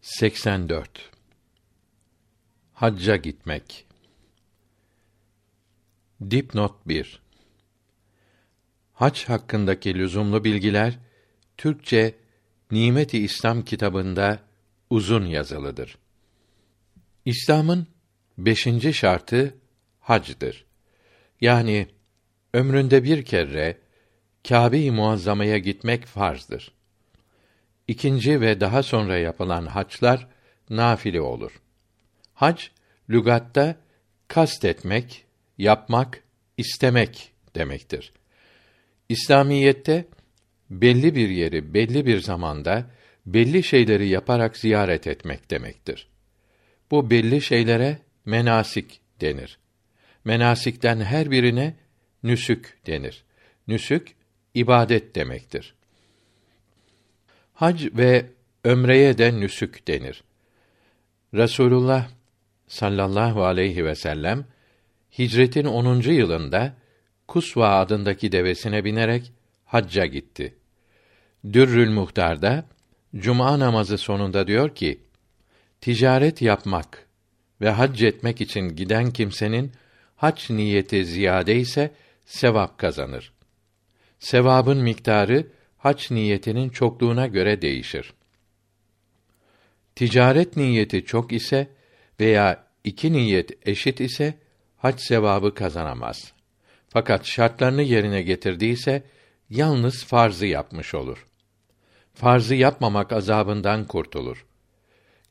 84 Hacca gitmek Dipnot 1 Hac hakkındaki lüzumlu bilgiler Türkçe Nimet-i İslam kitabında uzun yazılıdır. İslam'ın beşinci şartı hacdır. Yani ömründe bir kere Kâbe-i Muazzama'ya gitmek farzdır. İkinci ve daha sonra yapılan haçlar nafile olur. Hac lügatta kastetmek, yapmak, istemek demektir. İslamiyette belli bir yeri belli bir zamanda belli şeyleri yaparak ziyaret etmek demektir. Bu belli şeylere menasik denir. Menasikten her birine nüsük denir. Nüsük ibadet demektir. Hac ve ömreye de nüsük denir. Resulullah sallallahu aleyhi ve sellem hicretin 10. yılında Kusva adındaki devesine binerek hacca gitti. Dürrül Muhtar'da cuma namazı sonunda diyor ki: Ticaret yapmak ve hac etmek için giden kimsenin hac niyeti ziyade ise sevap kazanır. Sevabın miktarı hac niyetinin çokluğuna göre değişir. Ticaret niyeti çok ise veya iki niyet eşit ise hac sevabı kazanamaz. Fakat şartlarını yerine getirdiyse yalnız farzı yapmış olur. Farzı yapmamak azabından kurtulur.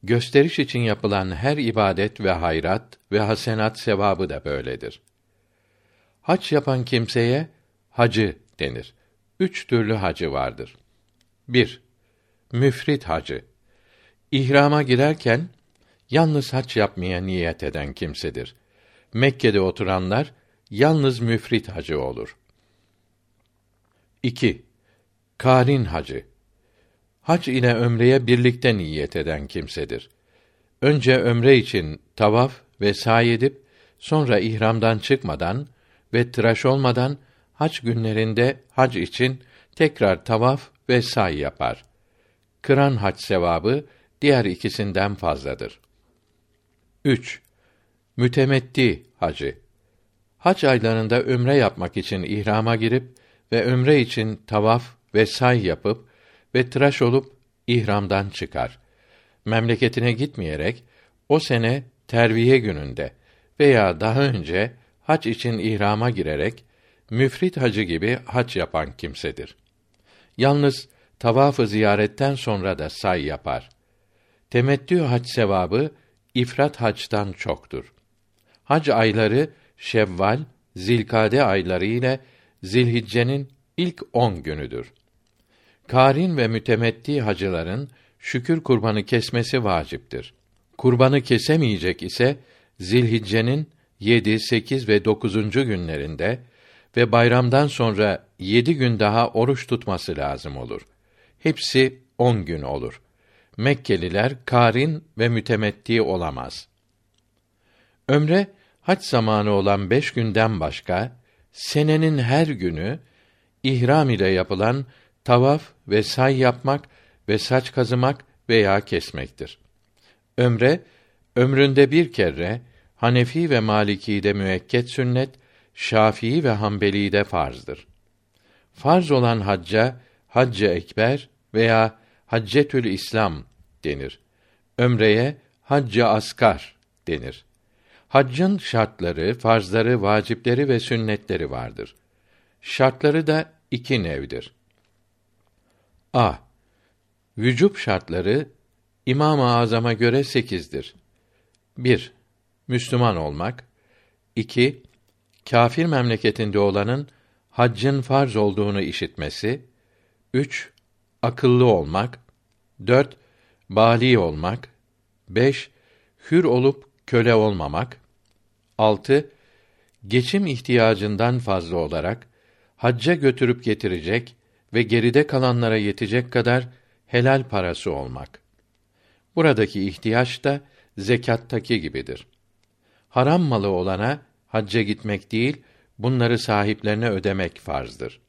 Gösteriş için yapılan her ibadet ve hayrat ve hasenat sevabı da böyledir. Hac yapan kimseye hacı denir. Üç türlü hacı vardır. 1. Müfrit hacı. İhrama girerken yalnız hac yapmaya niyet eden kimsedir. Mekke'de oturanlar yalnız müfrit hacı olur. 2. Karin hacı. Hac ile ömreye birlikte niyet eden kimsedir. Önce ömre için tavaf ve sa'i edip sonra ihramdan çıkmadan ve tıraş olmadan hac günlerinde hac için tekrar tavaf ve say yapar. Kıran hac sevabı diğer ikisinden fazladır. 3. Mütemetti hacı. Hac aylarında ömre yapmak için ihrama girip ve ömre için tavaf ve say yapıp ve tıraş olup ihramdan çıkar. Memleketine gitmeyerek o sene terviye gününde veya daha önce hac için ihrama girerek müfrit hacı gibi hac yapan kimsedir. Yalnız tavafı ziyaretten sonra da say yapar. Temettü hac sevabı ifrat haçtan çoktur. Hac ayları Şevval, Zilkade ayları ile Zilhicce'nin ilk on günüdür. Karin ve mütemetti hacıların şükür kurbanı kesmesi vaciptir. Kurbanı kesemeyecek ise Zilhicce'nin 7, 8 ve 9. günlerinde ve bayramdan sonra yedi gün daha oruç tutması lazım olur. Hepsi on gün olur. Mekkeliler karin ve mütemetti olamaz. Ömre hac zamanı olan beş günden başka senenin her günü ihram ile yapılan tavaf ve say yapmak ve saç kazımak veya kesmektir. Ömre ömründe bir kere Hanefi ve Maliki'de müekket sünnet, Şafii ve Hanbeli de farzdır. Farz olan hacca haccı ekber veya haccetül İslam denir. Ömreye haccı askar denir. Haccın şartları, farzları, vacipleri ve sünnetleri vardır. Şartları da iki nevdir. A. Vücub şartları İmam-ı Azam'a göre sekizdir. 1. Müslüman olmak. 2 kâfir memleketinde olanın haccın farz olduğunu işitmesi. 3. Akıllı olmak. 4. Bali olmak. 5. Hür olup köle olmamak. 6. Geçim ihtiyacından fazla olarak hacca götürüp getirecek ve geride kalanlara yetecek kadar helal parası olmak. Buradaki ihtiyaç da zekattaki gibidir. Haram malı olana hacca gitmek değil, bunları sahiplerine ödemek farzdır.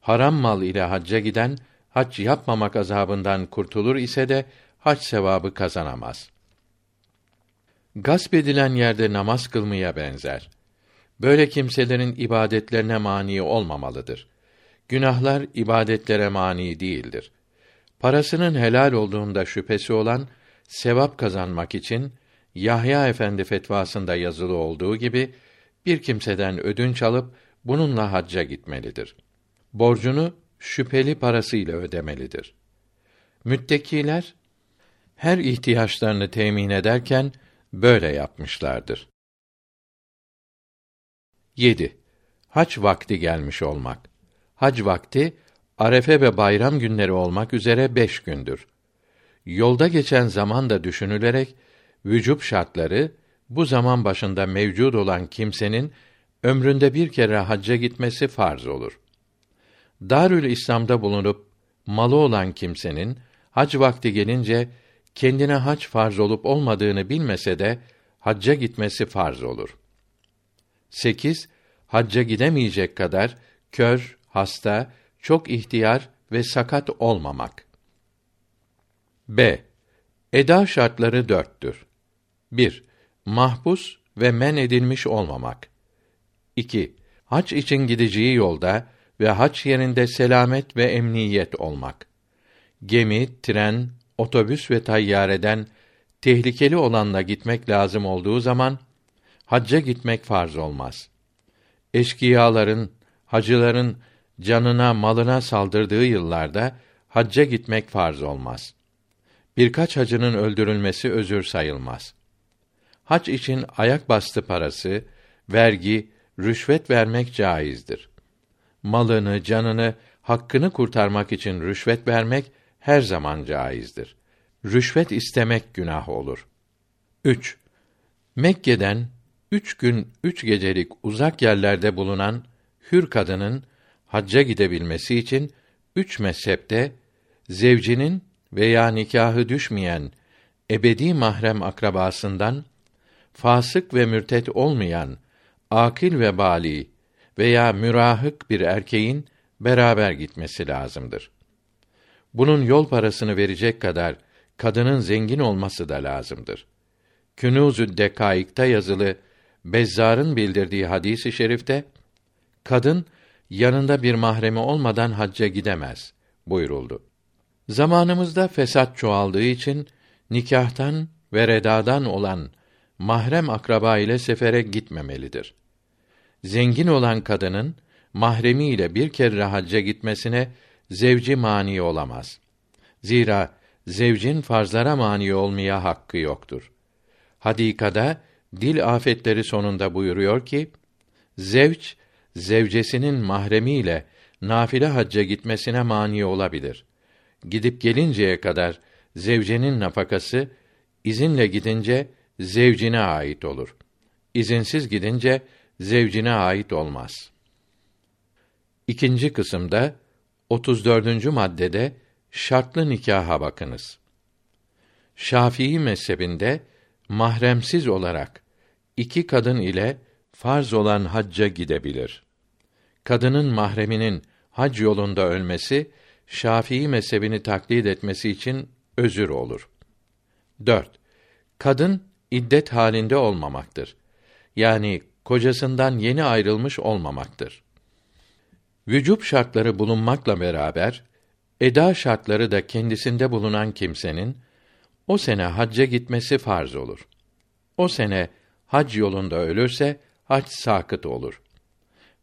Haram mal ile hacca giden hac yapmamak azabından kurtulur ise de hac sevabı kazanamaz. Gasp edilen yerde namaz kılmaya benzer. Böyle kimselerin ibadetlerine mani olmamalıdır. Günahlar ibadetlere mani değildir. Parasının helal olduğunda şüphesi olan sevap kazanmak için Yahya Efendi fetvasında yazılı olduğu gibi bir kimseden ödünç alıp bununla hacca gitmelidir. Borcunu şüpheli parasıyla ödemelidir. Müttekiler her ihtiyaçlarını temin ederken böyle yapmışlardır. 7. Hac vakti gelmiş olmak. Hac vakti Arefe ve bayram günleri olmak üzere beş gündür. Yolda geçen zaman da düşünülerek vücub şartları bu zaman başında mevcud olan kimsenin ömründe bir kere hacca gitmesi farz olur. Darül İslam'da bulunup malı olan kimsenin hac vakti gelince kendine hac farz olup olmadığını bilmese de hacca gitmesi farz olur. 8. Hacca gidemeyecek kadar kör, hasta, çok ihtiyar ve sakat olmamak. B. Eda şartları dörttür. 1. Mahpus ve men edilmiş olmamak. 2. Hac için gideceği yolda ve hac yerinde selamet ve emniyet olmak. Gemi, tren, otobüs ve tayyareden tehlikeli olanla gitmek lazım olduğu zaman hacca gitmek farz olmaz. Eşkıyaların, hacıların canına, malına saldırdığı yıllarda hacca gitmek farz olmaz. Birkaç hacının öldürülmesi özür sayılmaz. Hac için ayak bastı parası, vergi, rüşvet vermek caizdir. Malını, canını, hakkını kurtarmak için rüşvet vermek her zaman caizdir. Rüşvet istemek günah olur. 3. Mekke'den üç gün üç gecelik uzak yerlerde bulunan hür kadının hacca gidebilmesi için üç mezhepte zevcinin veya nikahı düşmeyen ebedi mahrem akrabasından fasık ve mürtet olmayan akil ve bali veya mürahık bir erkeğin beraber gitmesi lazımdır. Bunun yol parasını verecek kadar kadının zengin olması da lazımdır. Künûz-ü Dekaik'ta yazılı Bezzar'ın bildirdiği hadisi i şerifte kadın yanında bir mahremi olmadan hacca gidemez buyuruldu. Zamanımızda fesat çoğaldığı için nikahtan ve redadan olan mahrem akraba ile sefere gitmemelidir. Zengin olan kadının mahremi ile bir kere hacca gitmesine zevci mani olamaz. Zira zevcin farzlara mani olmaya hakkı yoktur. Hadikada dil afetleri sonunda buyuruyor ki zevç zevcesinin mahremiyle nafile hacca gitmesine mani olabilir. Gidip gelinceye kadar zevcenin nafakası izinle gidince zevcine ait olur. İzinsiz gidince zevcine ait olmaz. İkinci kısımda 34. maddede şartlı nikaha bakınız. Şafii mezhebinde mahremsiz olarak iki kadın ile farz olan hacca gidebilir. Kadının mahreminin hac yolunda ölmesi Şafii mezhebini taklit etmesi için özür olur. 4. Kadın iddet halinde olmamaktır. Yani kocasından yeni ayrılmış olmamaktır. Vücub şartları bulunmakla beraber eda şartları da kendisinde bulunan kimsenin o sene hacca gitmesi farz olur. O sene hac yolunda ölürse hac sakıt olur.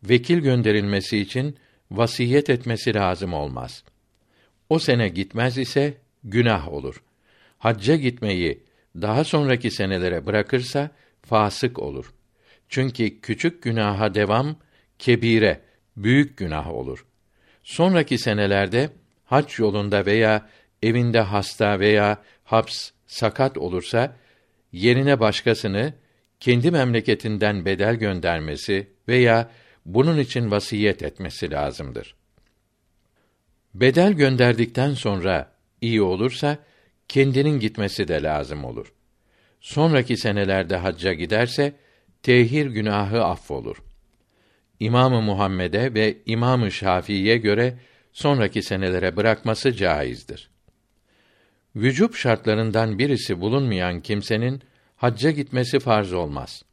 Vekil gönderilmesi için vasiyet etmesi lazım olmaz. O sene gitmez ise günah olur. Hacca gitmeyi daha sonraki senelere bırakırsa fasık olur. Çünkü küçük günaha devam kebire, büyük günah olur. Sonraki senelerde hac yolunda veya evinde hasta veya haps, sakat olursa yerine başkasını kendi memleketinden bedel göndermesi veya bunun için vasiyet etmesi lazımdır. Bedel gönderdikten sonra iyi olursa kendinin gitmesi de lazım olur. Sonraki senelerde hacca giderse tehir günahı affolur. İmamı Muhammed'e ve İmamı Şafii'ye göre sonraki senelere bırakması caizdir. Vücub şartlarından birisi bulunmayan kimsenin hacca gitmesi farz olmaz.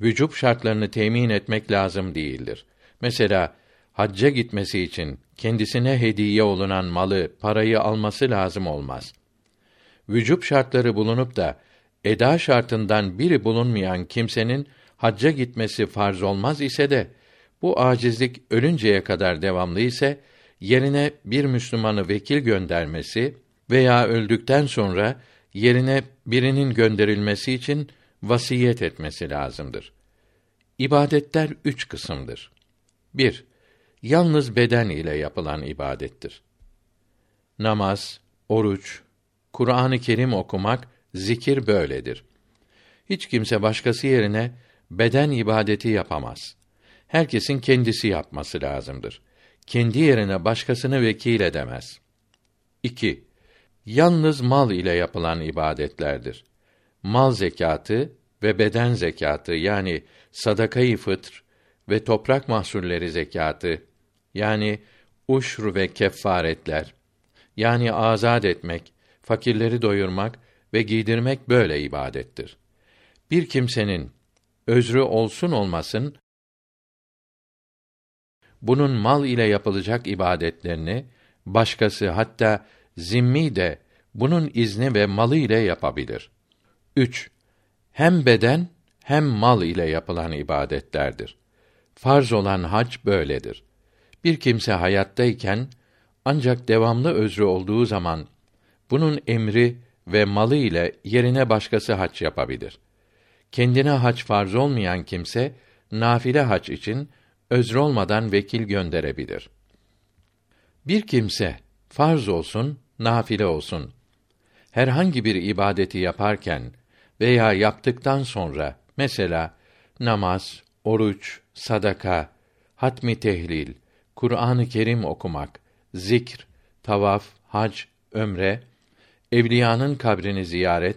Vücub şartlarını temin etmek lazım değildir. Mesela hacca gitmesi için kendisine hediye olunan malı, parayı alması lazım olmaz. Vücub şartları bulunup da eda şartından biri bulunmayan kimsenin hacca gitmesi farz olmaz ise de bu acizlik ölünceye kadar devamlı ise yerine bir Müslümanı vekil göndermesi veya öldükten sonra yerine birinin gönderilmesi için vasiyet etmesi lazımdır. İbadetler üç kısımdır. 1. Yalnız beden ile yapılan ibadettir. Namaz, oruç, Kur'an-ı Kerim okumak, zikir böyledir. Hiç kimse başkası yerine beden ibadeti yapamaz. Herkesin kendisi yapması lazımdır. Kendi yerine başkasını vekil edemez. 2. Yalnız mal ile yapılan ibadetlerdir. Mal zekatı ve beden zekatı yani sadakayı fıtr ve toprak mahsulleri zekatı yani uşr ve kefaretler yani azad etmek, fakirleri doyurmak ve giydirmek böyle ibadettir. Bir kimsenin özrü olsun olmasın bunun mal ile yapılacak ibadetlerini başkası hatta zimmi de bunun izni ve malı ile yapabilir. 3. Hem beden hem mal ile yapılan ibadetlerdir. Farz olan hac böyledir. Bir kimse hayattayken ancak devamlı özrü olduğu zaman bunun emri ve malı ile yerine başkası hac yapabilir. Kendine hac farz olmayan kimse nafile hac için özrü olmadan vekil gönderebilir. Bir kimse farz olsun, nafile olsun herhangi bir ibadeti yaparken veya yaptıktan sonra mesela namaz, oruç, sadaka, hatmi tehlil, Kur'an-ı Kerim okumak, zikr, tavaf, hac, ömre, evliyanın kabrini ziyaret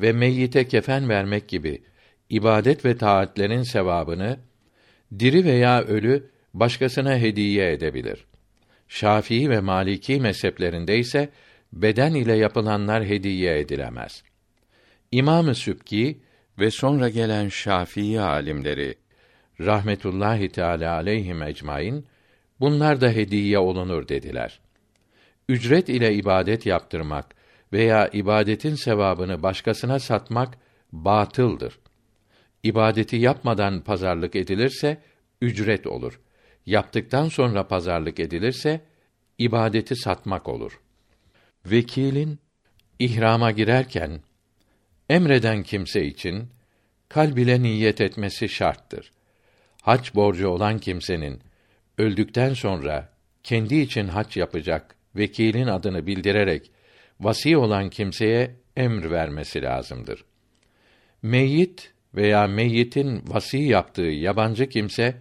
ve meyyite kefen vermek gibi ibadet ve taatlerin sevabını diri veya ölü başkasına hediye edebilir. Şafii ve Maliki mezheplerinde ise beden ile yapılanlar hediye edilemez. İmam-ı Sübki ve sonra gelen Şafii alimleri rahmetullahi teala aleyhim ecmaîn bunlar da hediye olunur dediler. Ücret ile ibadet yaptırmak veya ibadetin sevabını başkasına satmak batıldır. İbadeti yapmadan pazarlık edilirse ücret olur. Yaptıktan sonra pazarlık edilirse ibadeti satmak olur. Vekilin ihrama girerken emreden kimse için kalb ile niyet etmesi şarttır. Hac borcu olan kimsenin öldükten sonra kendi için hac yapacak vekilin adını bildirerek vasi olan kimseye emr vermesi lazımdır. Meyyit veya meyyitin vasi yaptığı yabancı kimse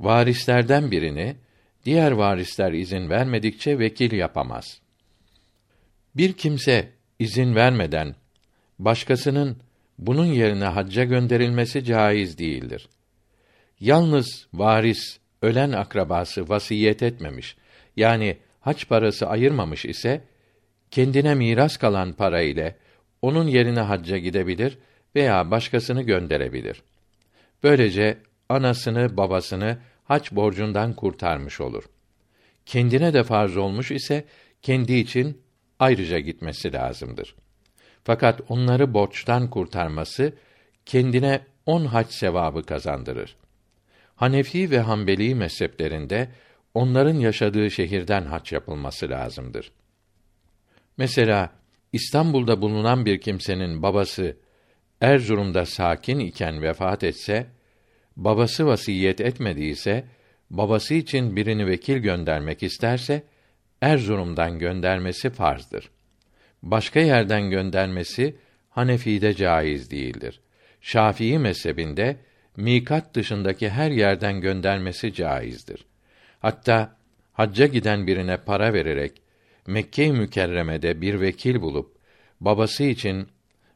varislerden birini diğer varisler izin vermedikçe vekil yapamaz. Bir kimse izin vermeden başkasının bunun yerine hacca gönderilmesi caiz değildir. Yalnız varis ölen akrabası vasiyet etmemiş yani haç parası ayırmamış ise kendine miras kalan para ile onun yerine hacca gidebilir veya başkasını gönderebilir. Böylece anasını, babasını hac borcundan kurtarmış olur. Kendine de farz olmuş ise kendi için ayrıca gitmesi lazımdır. Fakat onları borçtan kurtarması kendine on hac sevabı kazandırır. Hanefi ve Hanbeli mezheplerinde onların yaşadığı şehirden hac yapılması lazımdır. Mesela İstanbul'da bulunan bir kimsenin babası Erzurum'da sakin iken vefat etse, babası vasiyet etmediyse, babası için birini vekil göndermek isterse, Erzurum'dan göndermesi farzdır. Başka yerden göndermesi Hanefi'de caiz değildir. Şafii mezhebinde mikat dışındaki her yerden göndermesi caizdir. Hatta hacca giden birine para vererek Mekke-i Mükerreme'de bir vekil bulup babası için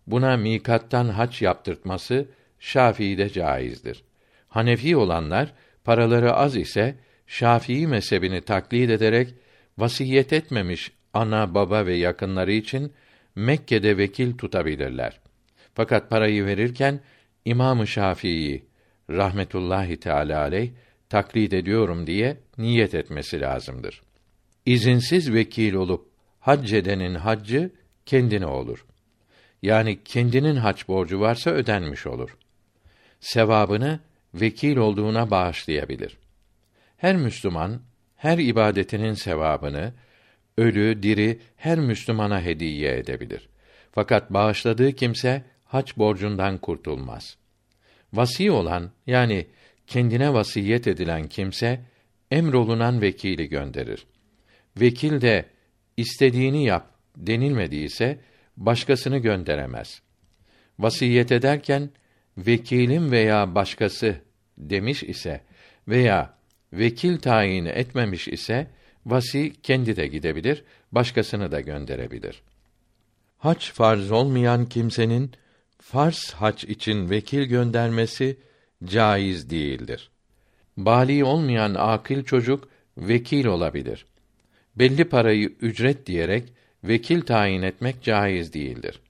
buna mikattan hac yaptırtması Şafii'de caizdir. Hanefi olanlar paraları az ise Şafii mezhebini taklit ederek vasiyet etmemiş ana baba ve yakınları için Mekke'de vekil tutabilirler. Fakat parayı verirken İmam-ı Şafii rahmetullahi teala aleyh taklit ediyorum diye niyet etmesi lazımdır. İzinsiz vekil olup hac edenin haccı kendine olur. Yani kendinin hac borcu varsa ödenmiş olur. Sevabını vekil olduğuna bağışlayabilir. Her Müslüman her ibadetinin sevabını ölü, diri her Müslümana hediye edebilir. Fakat bağışladığı kimse hac borcundan kurtulmaz. Vasi olan yani kendine vasiyet edilen kimse emrolunan vekili gönderir. Vekil de istediğini yap denilmediyse başkasını gönderemez. Vasiyet ederken vekilim veya başkası demiş ise veya vekil tayin etmemiş ise vasi kendi de gidebilir, başkasını da gönderebilir. Hac farz olmayan kimsenin farz hac için vekil göndermesi caiz değildir. Bali olmayan akil çocuk vekil olabilir. Belli parayı ücret diyerek vekil tayin etmek caiz değildir.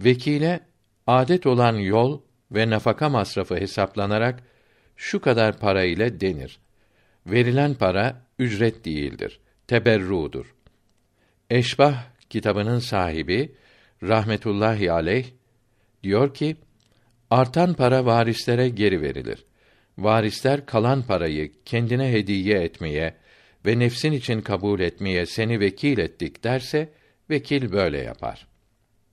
Vekile adet olan yol ve nafaka masrafı hesaplanarak şu kadar para ile denir. Verilen para ücret değildir, teberrudur. Eşbah kitabının sahibi rahmetullahi aleyh diyor ki artan para varislere geri verilir. Varisler kalan parayı kendine hediye etmeye ve nefsin için kabul etmeye seni vekil ettik derse vekil böyle yapar.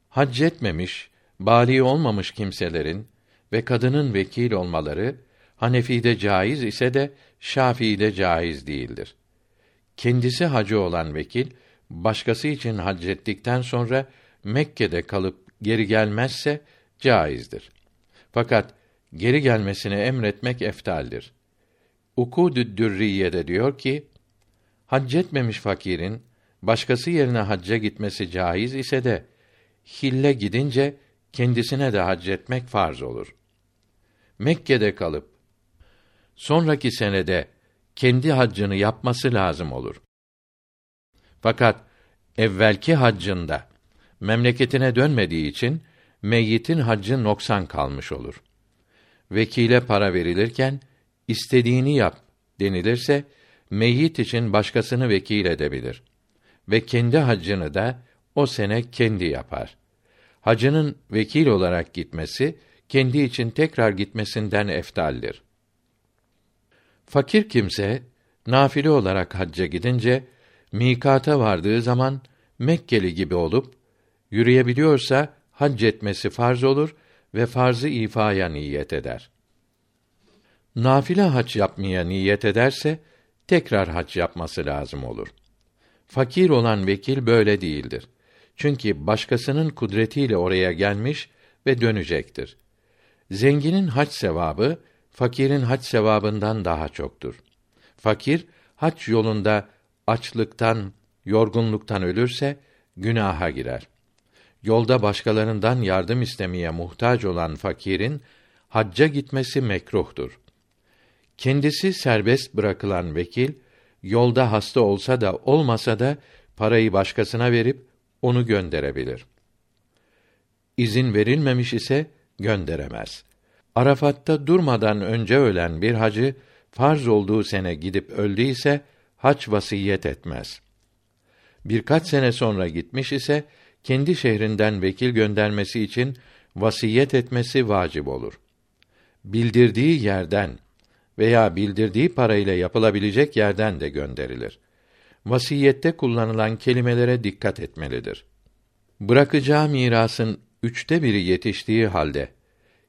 Hac etmemiş, bali olmamış kimselerin ve kadının vekil olmaları Hanefi'de caiz ise de Şafii'de caiz değildir. Kendisi hacı olan vekil başkası için hac ettikten sonra Mekke'de kalıp geri gelmezse caizdir. Fakat geri gelmesini emretmek eftaldir. Ukudü Dürriye'de diyor ki, hac etmemiş fakirin başkası yerine hacca gitmesi caiz ise de hille gidince kendisine de hac etmek farz olur. Mekke'de kalıp sonraki senede kendi haccını yapması lazım olur. Fakat evvelki haccında memleketine dönmediği için meyyitin haccı noksan kalmış olur. Vekile para verilirken istediğini yap denilirse meyyit için başkasını vekil edebilir ve kendi haccını da o sene kendi yapar. Hacının vekil olarak gitmesi kendi için tekrar gitmesinden eftaldir. Fakir kimse nafile olarak hacca gidince mikata vardığı zaman Mekkeli gibi olup yürüyebiliyorsa hac etmesi farz olur ve farzı ifaya niyet eder. Nafile hac yapmaya niyet ederse tekrar hac yapması lazım olur. Fakir olan vekil böyle değildir. Çünkü başkasının kudretiyle oraya gelmiş ve dönecektir. Zenginin hac sevabı fakirin hac sevabından daha çoktur. Fakir hac yolunda açlıktan, yorgunluktan ölürse günaha girer. Yolda başkalarından yardım istemeye muhtaç olan fakirin hacca gitmesi mekruhtur. Kendisi serbest bırakılan vekil yolda hasta olsa da olmasa da parayı başkasına verip onu gönderebilir. İzin verilmemiş ise gönderemez. Arafat'ta durmadan önce ölen bir hacı farz olduğu sene gidip öldüyse hac vasiyet etmez. Birkaç sene sonra gitmiş ise kendi şehrinden vekil göndermesi için vasiyet etmesi vacip olur. Bildirdiği yerden veya bildirdiği parayla yapılabilecek yerden de gönderilir. Vasiyette kullanılan kelimelere dikkat etmelidir. Bırakacağı mirasın üçte biri yetiştiği halde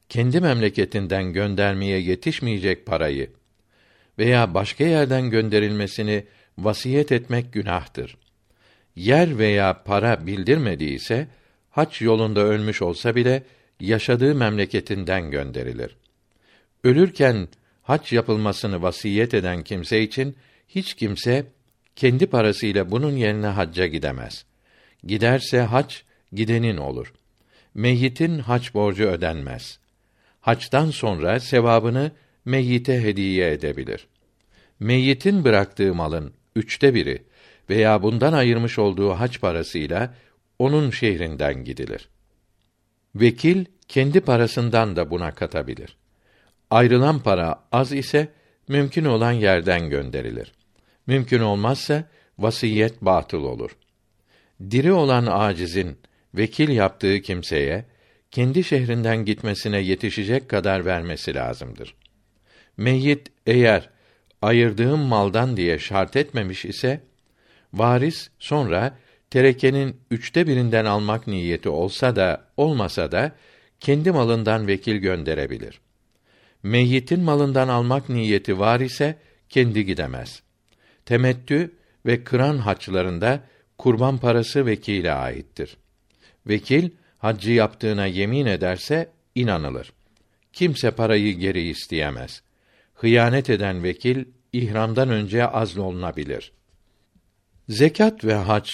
kendi memleketinden göndermeye yetişmeyecek parayı veya başka yerden gönderilmesini vasiyet etmek günahtır. Yer veya para bildirmediyse haç yolunda ölmüş olsa bile yaşadığı memleketinden gönderilir. Ölürken haç yapılmasını vasiyet eden kimse için hiç kimse kendi parasıyla bunun yerine hacca gidemez. Giderse hac gidenin olur. Meyyitin hac borcu ödenmez. Haçtan sonra sevabını meyyite hediye edebilir. Meyyitin bıraktığı malın üçte biri veya bundan ayırmış olduğu hac parasıyla onun şehrinden gidilir. Vekil kendi parasından da buna katabilir. Ayrılan para az ise mümkün olan yerden gönderilir. Mümkün olmazsa vasiyet batıl olur. Diri olan acizin vekil yaptığı kimseye kendi şehrinden gitmesine yetişecek kadar vermesi lazımdır. Meyyit eğer ayırdığım maldan diye şart etmemiş ise varis sonra terekenin üçte birinden almak niyeti olsa da olmasa da kendi malından vekil gönderebilir. Meyyitin malından almak niyeti var ise kendi gidemez. Temettü ve kıran haçlarında kurban parası vekile aittir. Vekil haccı yaptığına yemin ederse inanılır. Kimse parayı geri isteyemez. Hıyanet eden vekil ihramdan önce azlolunabilir. Zekat ve hac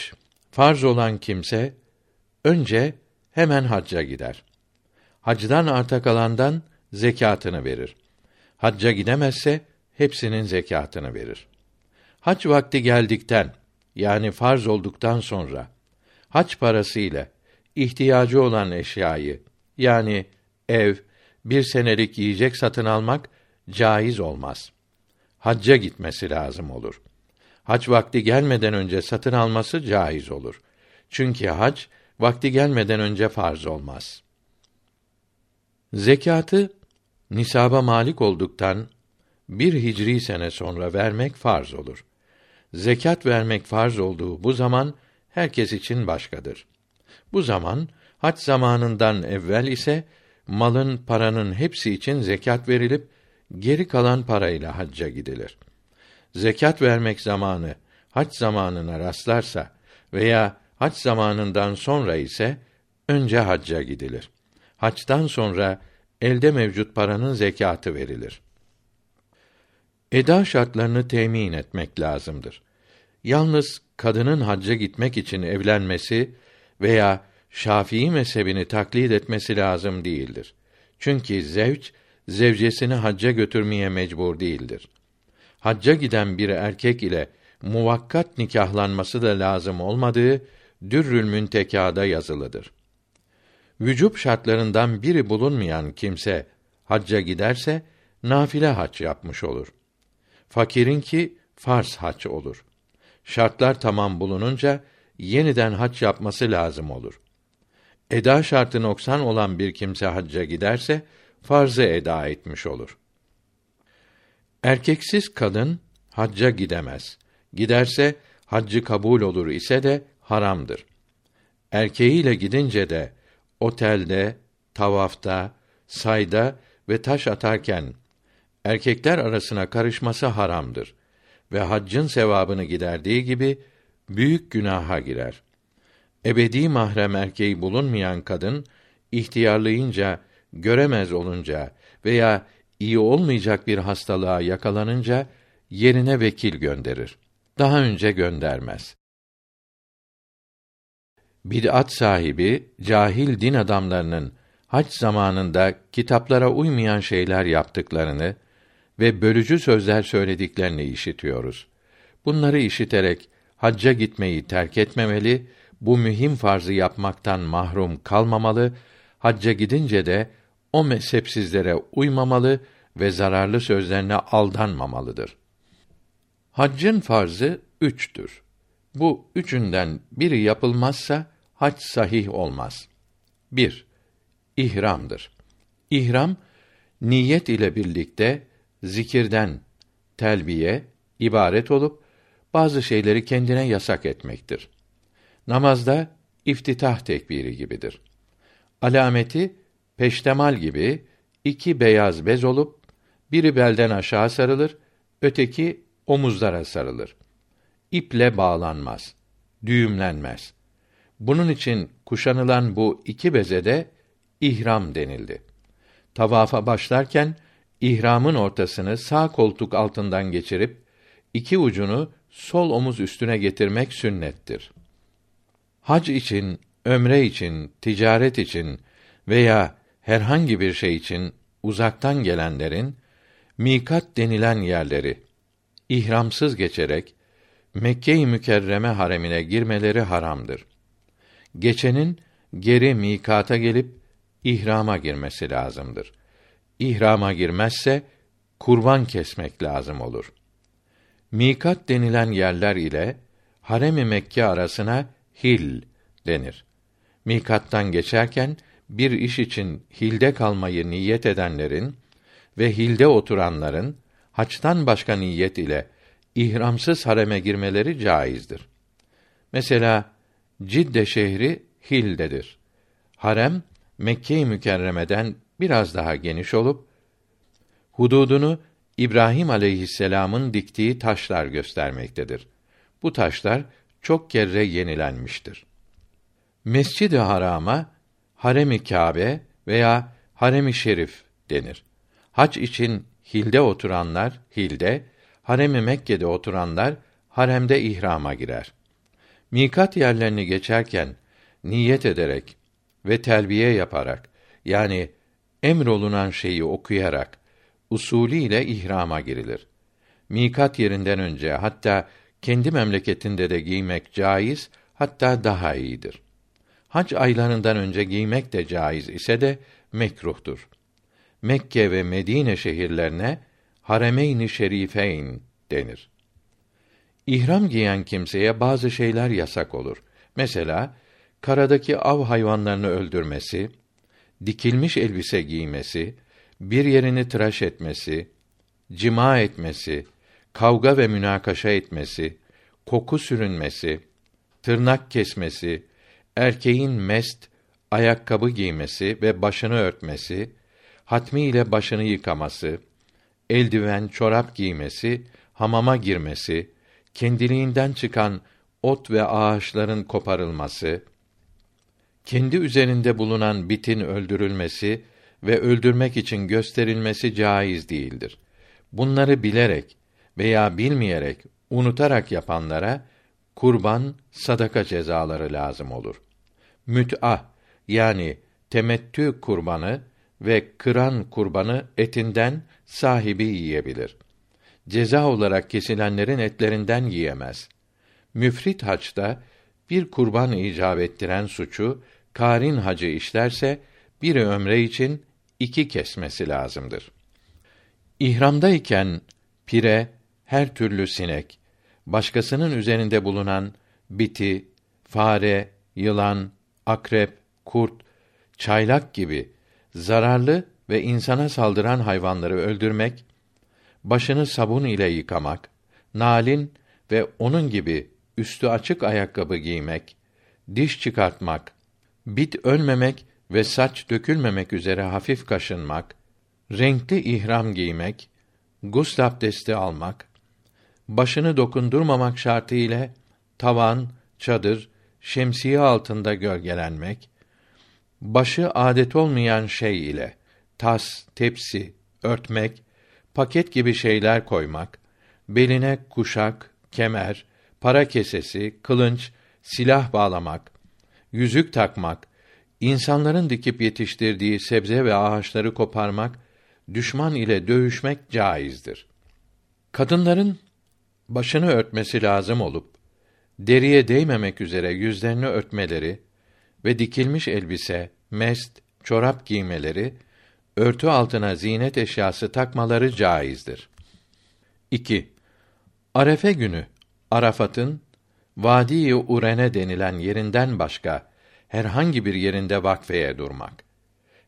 farz olan kimse önce hemen hacca gider. Hacdan arta kalandan zekatını verir. Hacca gidemezse hepsinin zekatını verir. Hac vakti geldikten yani farz olduktan sonra hac parası ile ihtiyacı olan eşyayı yani ev, bir senelik yiyecek satın almak caiz olmaz. Hacca gitmesi lazım olur. Hac vakti gelmeden önce satın alması caiz olur. Çünkü hac vakti gelmeden önce farz olmaz. Zekatı nisaba malik olduktan bir hicri sene sonra vermek farz olur. Zekat vermek farz olduğu bu zaman herkes için başkadır. Bu zaman hac zamanından evvel ise malın, paranın hepsi için zekat verilip geri kalan parayla hacca gidilir. Zekat vermek zamanı hac zamanına rastlarsa veya hac zamanından sonra ise önce hacca gidilir. Haçtan sonra elde mevcut paranın zekatı verilir. Eda şartlarını temin etmek lazımdır. Yalnız kadının hacca gitmek için evlenmesi veya Şafii mezhebini taklit etmesi lazım değildir. Çünkü zevç zevcesini hacca götürmeye mecbur değildir. Hacca giden bir erkek ile muvakkat nikahlanması da lazım olmadığı Dürrül Müntekâ'da yazılıdır. Vücub şartlarından biri bulunmayan kimse hacca giderse nafile hac yapmış olur. Fakirin ki farz hac olur. Şartlar tamam bulununca yeniden hac yapması lazım olur. Eda şartı noksan olan bir kimse hacca giderse farzı eda etmiş olur. Erkeksiz kadın hacca gidemez. Giderse haccı kabul olur ise de haramdır. Erkeğiyle gidince de otelde, tavafta, sayda ve taş atarken erkekler arasına karışması haramdır ve haccın sevabını giderdiği gibi büyük günaha girer. Ebedi mahrem erkeği bulunmayan kadın ihtiyarlayınca, göremez olunca veya iyi olmayacak bir hastalığa yakalanınca yerine vekil gönderir. Daha önce göndermez. Bid'at sahibi cahil din adamlarının hac zamanında kitaplara uymayan şeyler yaptıklarını ve bölücü sözler söylediklerini işitiyoruz. Bunları işiterek hacca gitmeyi terk etmemeli, bu mühim farzı yapmaktan mahrum kalmamalı, hacca gidince de o mezhepsizlere uymamalı ve zararlı sözlerine aldanmamalıdır. Haccın farzı üçtür. Bu üçünden biri yapılmazsa hac sahih olmaz. 1. İhramdır. İhram niyet ile birlikte zikirden telbiye ibaret olup bazı şeyleri kendine yasak etmektir. Namazda iftitah tekbiri gibidir. Alameti peştemal gibi iki beyaz bez olup biri belden aşağı sarılır, öteki omuzlara sarılır. İple bağlanmaz, düğümlenmez. Bunun için kuşanılan bu iki beze de ihram denildi. Tavafa başlarken ihramın ortasını sağ koltuk altından geçirip iki ucunu sol omuz üstüne getirmek sünnettir. Hac için, ömre için, ticaret için veya herhangi bir şey için uzaktan gelenlerin mikat denilen yerleri ihramsız geçerek Mekke-i Mükerreme haremine girmeleri haramdır. geçenin geri mikata gelip ihrama girmesi lazımdır. İhrama girmezse kurban kesmek lazım olur. Mikat denilen yerler ile Harem-i Mekke arasına hil denir. Mikattan geçerken bir iş için hilde kalmayı niyet edenlerin ve hilde oturanların haçtan başka niyet ile ihramsız hareme girmeleri caizdir. Mesela Cidde şehri Hil'dedir. Harem Mekke-i Mükerreme'den biraz daha geniş olup hududunu İbrahim aleyhisselam'ın diktiği taşlar göstermektedir. Bu taşlar çok kere yenilenmiştir. Mescid-i Haram'a Harem-i Kâbe veya Harem-i Şerif denir. Hac için hilde oturanlar hilde, Harem-i Mekke'de oturanlar haremde ihrama girer. Mikat yerlerini geçerken niyet ederek ve telbiye yaparak yani emrolunan şeyi okuyarak usulü ile ihrama girilir. Mikat yerinden önce hatta kendi memleketinde de giymek caiz, hatta daha iyidir. Hac aylarından önce giymek de caiz ise de mekruhtur. Mekke ve Medine şehirlerine Haremeyn-i Şerifeyn denir. İhram giyen kimseye bazı şeyler yasak olur. Mesela karadaki av hayvanlarını öldürmesi, dikilmiş elbise giymesi, bir yerini tıraş etmesi, cima etmesi, kavga ve münakaşa etmesi, koku sürünmesi, tırnak kesmesi, erkeğin mest, ayakkabı giymesi ve başını örtmesi, hatmi ile başını yıkaması, eldiven, çorap giymesi, hamama girmesi, kendiliğinden çıkan ot ve ağaçların koparılması, kendi üzerinde bulunan bitin öldürülmesi ve öldürmek için gösterilmesi caiz değildir. Bunları bilerek veya bilmeyerek, unutarak yapanlara kurban, sadaka cezaları lazım olur. Müt'a yani temettü kurbanı ve kıran kurbanı etinden sahibi yiyebilir. Ceza olarak kesilenlerin etlerinden yiyemez. Müfrit haçta bir kurban icap ettiren suçu karin hacı işlerse bir ömre için iki kesmesi lazımdır. İhramdayken pire, her türlü sinek, başkasının üzerinde bulunan biti, fare, yılan, akrep, kurt, çaylak gibi zararlı ve insana saldıran hayvanları öldürmek, başını sabun ile yıkamak, nalin ve onun gibi üstü açık ayakkabı giymek, diş çıkartmak, bit ölmemek ve saç dökülmemek üzere hafif kaşınmak, renkli ihram giymek, gusl abdesti almak, başını dokundurmamak şartı ile tavan, çadır, şemsiye altında gölgelenmek, başı adet olmayan şey ile tas, tepsi, örtmek, paket gibi şeyler koymak, beline kuşak, kemer, para kesesi, kılınç, silah bağlamak, yüzük takmak, insanların dikip yetiştirdiği sebze ve ağaçları koparmak, düşman ile dövüşmek caizdir. Kadınların başını örtmesi lazım olup deriye değmemek üzere yüzlerini örtmeleri ve dikilmiş elbise, mest, çorap giymeleri, örtü altına zinet eşyası takmaları caizdir. 2. Arefe günü Arafat'ın Vadi-i Urene denilen yerinden başka herhangi bir yerinde vakfeye durmak.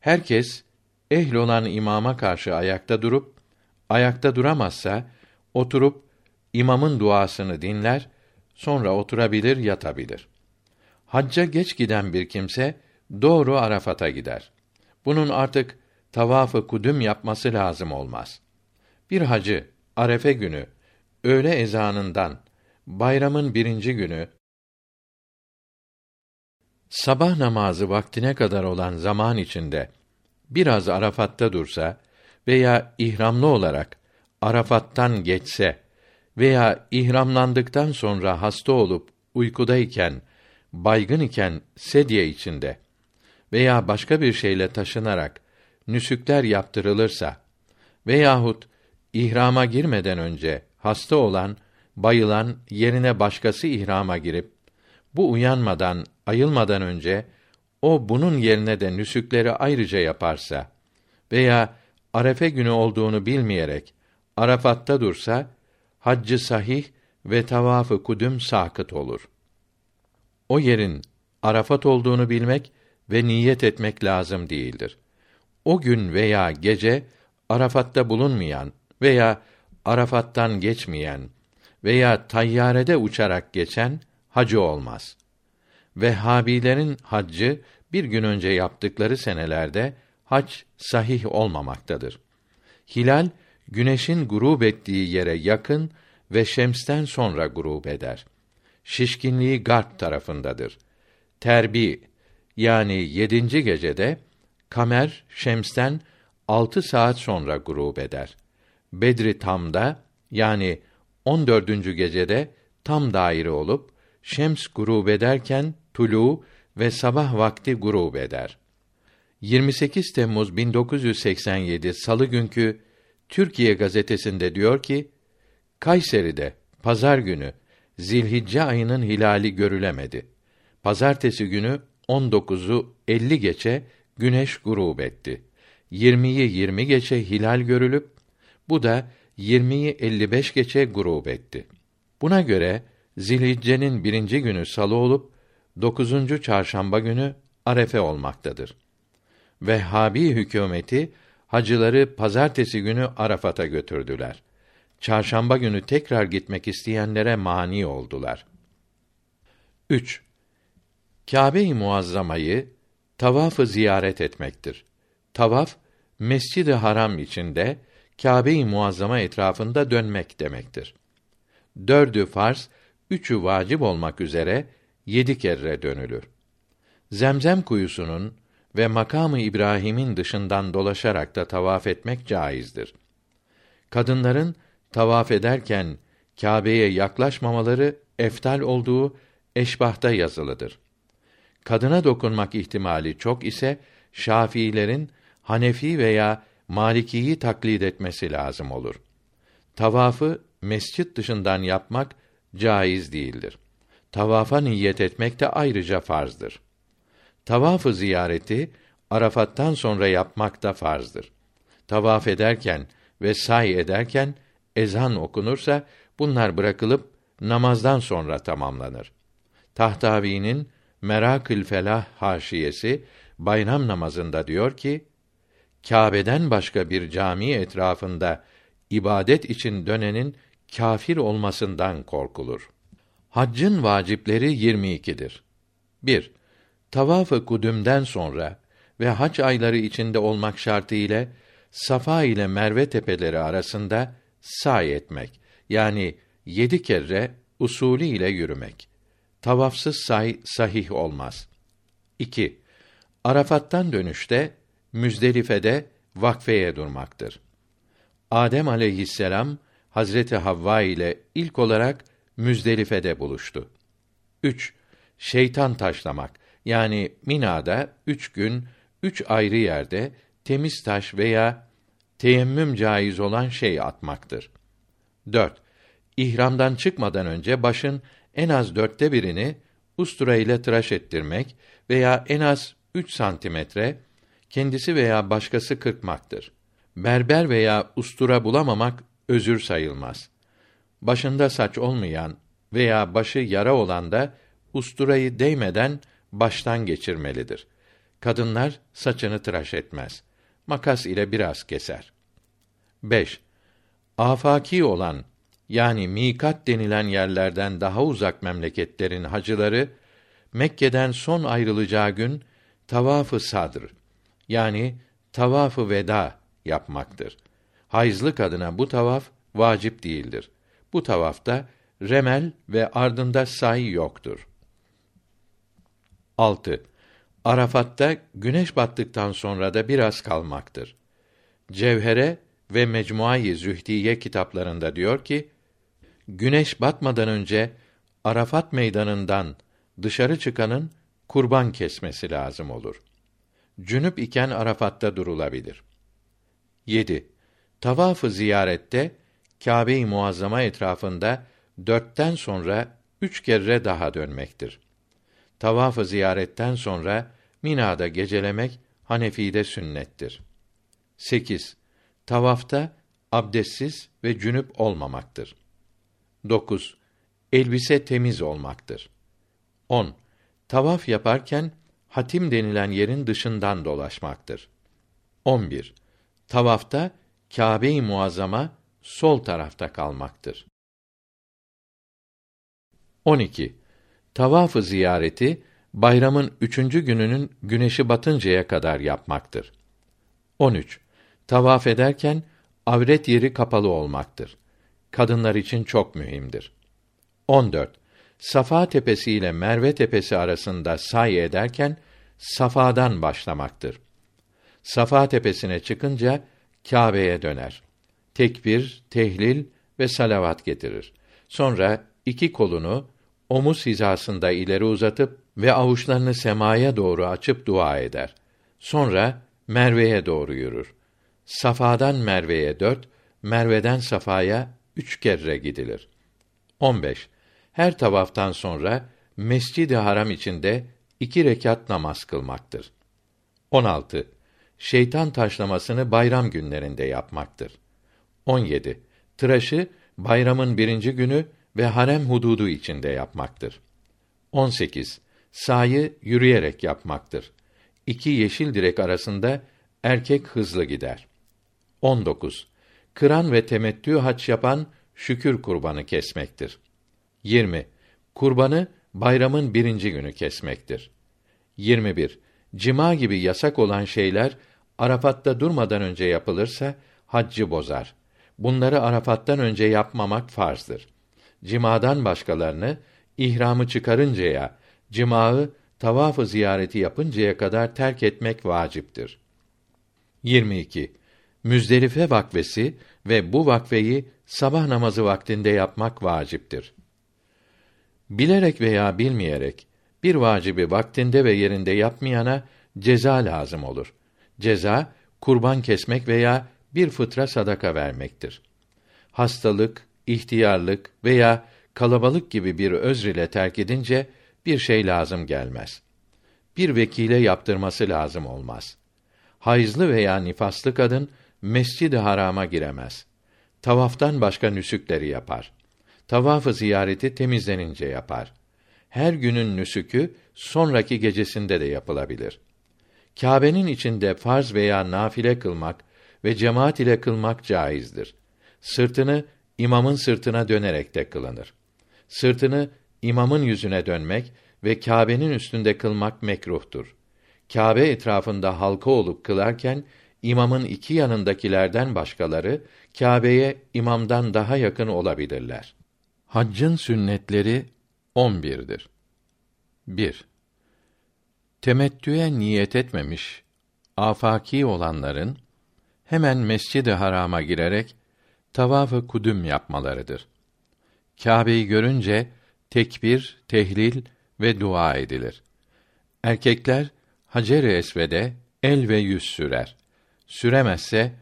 Herkes ehl olan imama karşı ayakta durup ayakta duramazsa oturup imamın duasını dinler, sonra oturabilir, yatabilir. Hacca geç giden bir kimse doğru Arafat'a gider. Bunun artık tavafı kudüm yapması lazım olmaz. Bir hacı Arefe günü öğle ezanından bayramın birinci günü sabah namazı vaktine kadar olan zaman içinde biraz Arafat'ta dursa veya ihramlı olarak Arafat'tan geçse veya ihramlandıktan sonra hasta olup uykudayken, baygın iken sedye içinde veya başka bir şeyle taşınarak nüsükler yaptırılırsa veyahut ihrama girmeden önce hasta olan, bayılan yerine başkası ihrama girip bu uyanmadan, ayılmadan önce o bunun yerine de nüsükleri ayrıca yaparsa veya Arefe günü olduğunu bilmeyerek Arafat'ta dursa haccı sahih ve tavafı kudüm sakıt olur. O yerin Arafat olduğunu bilmek ve niyet etmek lazım değildir. O gün veya gece Arafat'ta bulunmayan veya Arafat'tan geçmeyen veya tayyarede uçarak geçen hacı olmaz. Vehhabilerin haccı bir gün önce yaptıkları senelerde hac sahih olmamaktadır. Hilal güneşin grup ettiği yere yakın ve şemsten sonra grup eder. Şişkinliği garp tarafındadır. Terbi yani yedinci gecede kamer şemsten altı saat sonra grup eder. Bedri tamda yani on dördüncü gecede tam daire olup şems grup ederken tulu ve sabah vakti grup eder. 28 Temmuz 1987 Salı günkü Türkiye gazetesinde diyor ki, Kayseri'de pazar günü Zilhicce ayının hilali görülemedi. Pazartesi günü 19'u 50 geçe güneş grup etti. 20'yi 20 geçe hilal görülüp bu da 20'yi 55 geçe grup etti. Buna göre Zilhicce'nin birinci günü salı olup dokuzuncu çarşamba günü arefe olmaktadır. Vehhabi hükümeti hacıları pazartesi günü Arafat'a götürdüler. Çarşamba günü tekrar gitmek isteyenlere mani oldular. 3. Kâbe-i Muazzama'yı tavafı ziyaret etmektir. Tavaf Mescid-i Haram içinde Kâbe-i Muazzama etrafında dönmek demektir. Dördü farz, üçü vacip olmak üzere yedi kere dönülür. Zemzem kuyusunun ve makamı İbrahim'in dışından dolaşarak da tavaf etmek caizdir. Kadınların tavaf ederken Kâbe'ye yaklaşmamaları eftal olduğu eşbahta yazılıdır. Kadına dokunmak ihtimali çok ise Şafiilerin Hanefi veya Malikiyi taklit etmesi lazım olur. Tavafı mescit dışından yapmak caiz değildir. Tavafa niyet etmek de ayrıca farzdır. Tavafı ziyareti Arafat'tan sonra yapmak da farzdır. Tavaf ederken ve say ederken ezan okunursa bunlar bırakılıp namazdan sonra tamamlanır. Tahtavi'nin Merakül Felah haşiyesi bayram namazında diyor ki: Kâbe'den başka bir cami etrafında ibadet için dönenin kâfir olmasından korkulur. Haccın vacipleri 22'dir. 1. Tavaf-ı kudümden sonra ve hac ayları içinde olmak şartı ile Safa ile Merve tepeleri arasında say etmek yani yedi kere usulü ile yürümek. Tavafsız say sahih olmaz. 2. Arafat'tan dönüşte Müzdelife'de vakfeye durmaktır. Adem aleyhisselam Hazreti Havva ile ilk olarak Müzdelife'de buluştu. 3. Şeytan taşlamak yani Mina'da üç gün üç ayrı yerde temiz taş veya teyemmüm caiz olan şey atmaktır. 4. İhramdan çıkmadan önce başın en az dörtte birini ustura ile tıraş ettirmek veya en az üç santimetre kendisi veya başkası kırpmaktır. Berber veya ustura bulamamak özür sayılmaz. Başında saç olmayan veya başı yara olan da usturayı değmeden baştan geçirmelidir. Kadınlar saçını tıraş etmez. Makas ile biraz keser. 5. Afaki olan yani mikat denilen yerlerden daha uzak memleketlerin hacıları Mekke'den son ayrılacağı gün tavafı sadr yani tavafı veda yapmaktır. Hayızlı kadına bu tavaf vacip değildir. Bu tavafta remel ve ardında say yoktur. 6. Arafat'ta güneş battıktan sonra da biraz kalmaktır. Cevhere ve Mecmuayı Zühdiye kitaplarında diyor ki, güneş batmadan önce Arafat meydanından dışarı çıkanın kurban kesmesi lazım olur. Cünüp iken Arafat'ta durulabilir. 7. Tavafı ziyarette Kâbe-i Muazzama etrafında dörtten sonra üç kere daha dönmektir. tavaf-ı ziyaretten sonra Mina'da gecelemek Hanefi'de sünnettir. 8. Tavafta abdestsiz ve cünüp olmamaktır. 9. Elbise temiz olmaktır. 10. Tavaf yaparken hatim denilen yerin dışından dolaşmaktır. 11. Tavafta Kâbe-i Muazzama sol tarafta kalmaktır. 12. Tavaf-ı ziyareti bayramın üçüncü gününün güneşi batıncaya kadar yapmaktır. 13. Tavaf ederken avret yeri kapalı olmaktır. Kadınlar için çok mühimdir. 14. Safa tepesi ile Merve tepesi arasında say ederken Safa'dan başlamaktır. Safa tepesine çıkınca Kâbe'ye döner. Tekbir, tehlil ve salavat getirir. Sonra iki kolunu omuz hizasında ileri uzatıp ve avuçlarını semaya doğru açıp dua eder. Sonra Merve'ye doğru yürür. Safa'dan Merve'ye dört, Merve'den Safa'ya üç kere gidilir. 15. Her tavaftan sonra Mescid-i Haram içinde iki rekat namaz kılmaktır. 16. Şeytan taşlamasını bayram günlerinde yapmaktır. 17. Tıraşı bayramın birinci günü ve harem hududu içinde yapmaktır. 18. Sayı yürüyerek yapmaktır. İki yeşil direk arasında erkek hızlı gider. 19. Kıran ve temettü haç yapan şükür kurbanı kesmektir. 20. Kurbanı bayramın birinci günü kesmektir. 21. Cima gibi yasak olan şeyler Arafat'ta durmadan önce yapılırsa haccı bozar. Bunları Arafat'tan önce yapmamak farzdır. Cimadan başkalarını ihramı çıkarıncaya, cimağı tavaf-ı ziyareti yapıncaya kadar terk etmek vaciptir. 22. Müzdelife vakfesi ve bu vakfeyi sabah namazı vaktinde yapmak vaciptir. Bilerek veya bilmeyerek bir vacibi vaktinde ve yerinde yapmayana ceza lazım olur. Ceza kurban kesmek veya bir fıtra sadaka vermektir. Hastalık, ihtiyarlık veya kalabalık gibi bir özr ile terk edince bir şey lazım gelmez. Bir vekile yaptırması lazım olmaz. Hayızlı veya nifaslı kadın Mescid-i Haram'a giremez. Tavaftan başka nüsükleri yapar. Tavafı ziyareti temizlenince yapar. Her günün nüsükü sonraki gecesinde de yapılabilir. Kâbe'nin içinde farz veya nafile kılmak ve cemaat ile kılmak caizdir. Sırtını imamın sırtına dönerek de kılınır. Sırtını imamın yüzüne dönmek ve Kâbe'nin üstünde kılmak mekruhtur. Kâbe etrafında halka olup kılarken imamın iki yanındakilerden başkaları Kâbe'ye imamdan daha yakın olabilirler. Haccın sünnetleri 11'dir. 1. Temettüye niyet etmemiş afaki olanların hemen Mescid-i Haram'a girerek tavaf-ı kudüm yapmalarıdır. Kâbe'yi görünce tekbir, tehlil ve dua edilir. Erkekler Hacer-i Esved'e el ve yüz sürer. Süremezse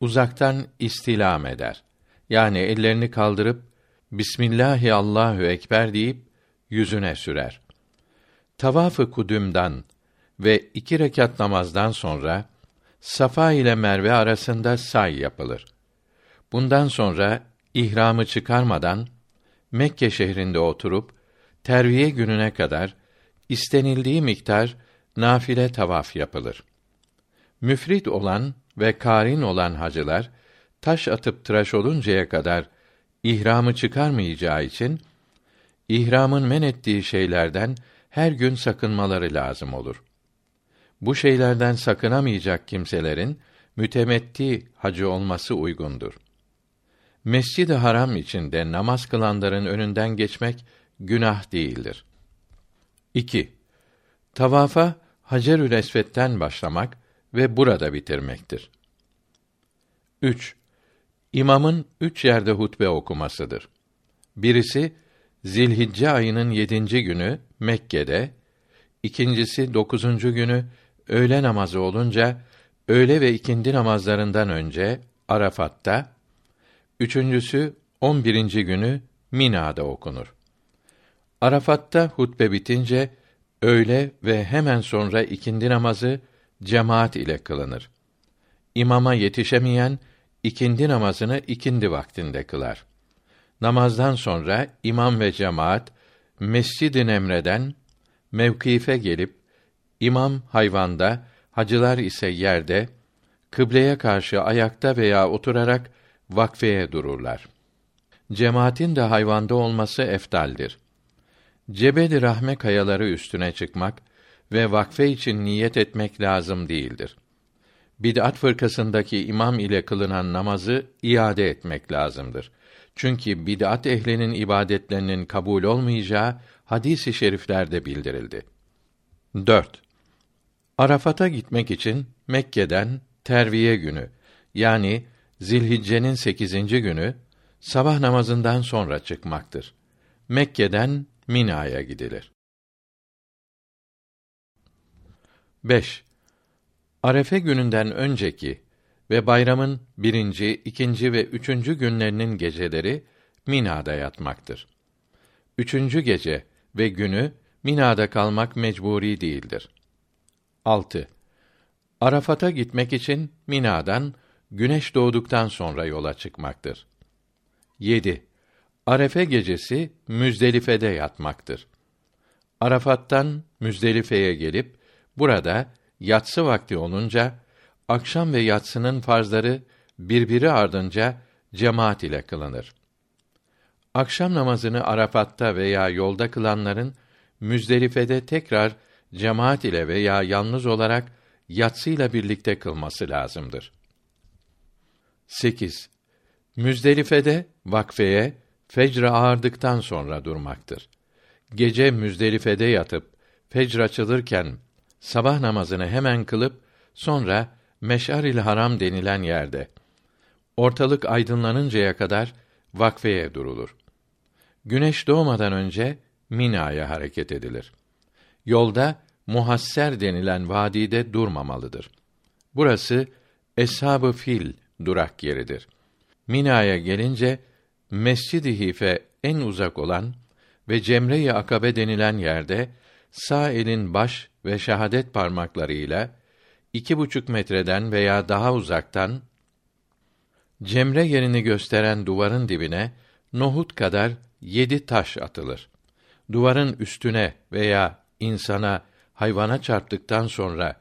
uzaktan istilam eder. Yani ellerini kaldırıp Bismillahi Allahu ekber deyip yüzüne sürer. Tavaf-ı kudümden ve iki rekat namazdan sonra Safa ile Merve arasında say yapılır. Bundan sonra ihramı çıkarmadan Mekke şehrinde oturup terviye gününe kadar istenildiği miktar nafile tavaf yapılır. Müfrit olan ve karin olan hacılar taş atıp tıraş oluncaya kadar ihramı çıkarmayacağı için ihramın men ettiği şeylerden her gün sakınmaları lazım olur. Bu şeylerden sakınamayacak kimselerin mütemetti hacı olması uygundur. Mescid-i Haram içinde namaz kılanların önünden geçmek günah değildir. 2. Tavafa Hacerül Esved'den başlamak ve burada bitirmektir. 3. İmamın üç yerde hutbe okumasıdır. Birisi Zilhicce ayının yedinci günü Mekke'de, ikincisi dokuzuncu günü öğle namazı olunca öğle ve ikindi namazlarından önce Arafat'ta, üçüncüsü on birinci günü Mina'da okunur. Arafat'ta hutbe bitince Öğle ve hemen sonra ikindi namazı cemaat ile kılınır. İmama yetişemeyen ikindi namazını ikindi vaktinde kılar. Namazdan sonra imam ve cemaat Mescid-i Nemre'den mevkife gelip imam hayvanda, hacılar ise yerde kıbleye karşı ayakta veya oturarak vakfeye dururlar. Cemaatin de hayvanda olması eftaldir. Cebeli rahme kayaları üstüne çıkmak ve vakfe için niyet etmek lazım değildir. Bid'at fırkasındaki imam ile kılınan namazı iade etmek lazımdır. Çünkü bid'at ehlinin ibadetlerinin kabul olmayacağı hadis-i şeriflerde bildirildi. 4. Arafat'a gitmek için Mekke'den terviye günü yani Zilhicce'nin sekizinci günü sabah namazından sonra çıkmaktır. Mekke'den Mina'ya gidilir. 5. Arefe gününden önceki ve bayramın birinci, ikinci ve üçüncü günlerinin geceleri Mina'da yatmaktır. Üçüncü gece ve günü Mina'da kalmak mecburi değildir. 6. Arafat'a gitmek için Mina'dan güneş doğduktan sonra yola çıkmaktır. 7. Arefe gecesi Müzdelife'de yatmaktır. Arafat'tan Müzdelife'ye gelip burada yatsı vakti olunca akşam ve yatsının farzları birbiri ardınca cemaat ile kılınır. Akşam namazını Arafat'ta veya yolda kılanların Müzdelife'de tekrar cemaat ile veya yalnız olarak yatsıyla birlikte kılması lazımdır. 8. Müzdelife'de vakfeye fecr ağardıktan sonra durmaktır. Gece Müzdelife'de yatıp fecr açılırken sabah namazını hemen kılıp sonra Meş'aril Haram denilen yerde ortalık aydınlanıncaya kadar vakfeye durulur. Güneş doğmadan önce Mina'ya hareket edilir. Yolda Muhasser denilen vadide durmamalıdır. Burası Eshab-ı Fil durak yeridir. Mina'ya gelince Mescid-i Hife en uzak olan ve Cemre-i Akabe denilen yerde sağ elin baş ve şehadet parmaklarıyla iki buçuk metreden veya daha uzaktan Cemre yerini gösteren duvarın dibine nohut kadar yedi taş atılır. Duvarın üstüne veya insana, hayvana çarptıktan sonra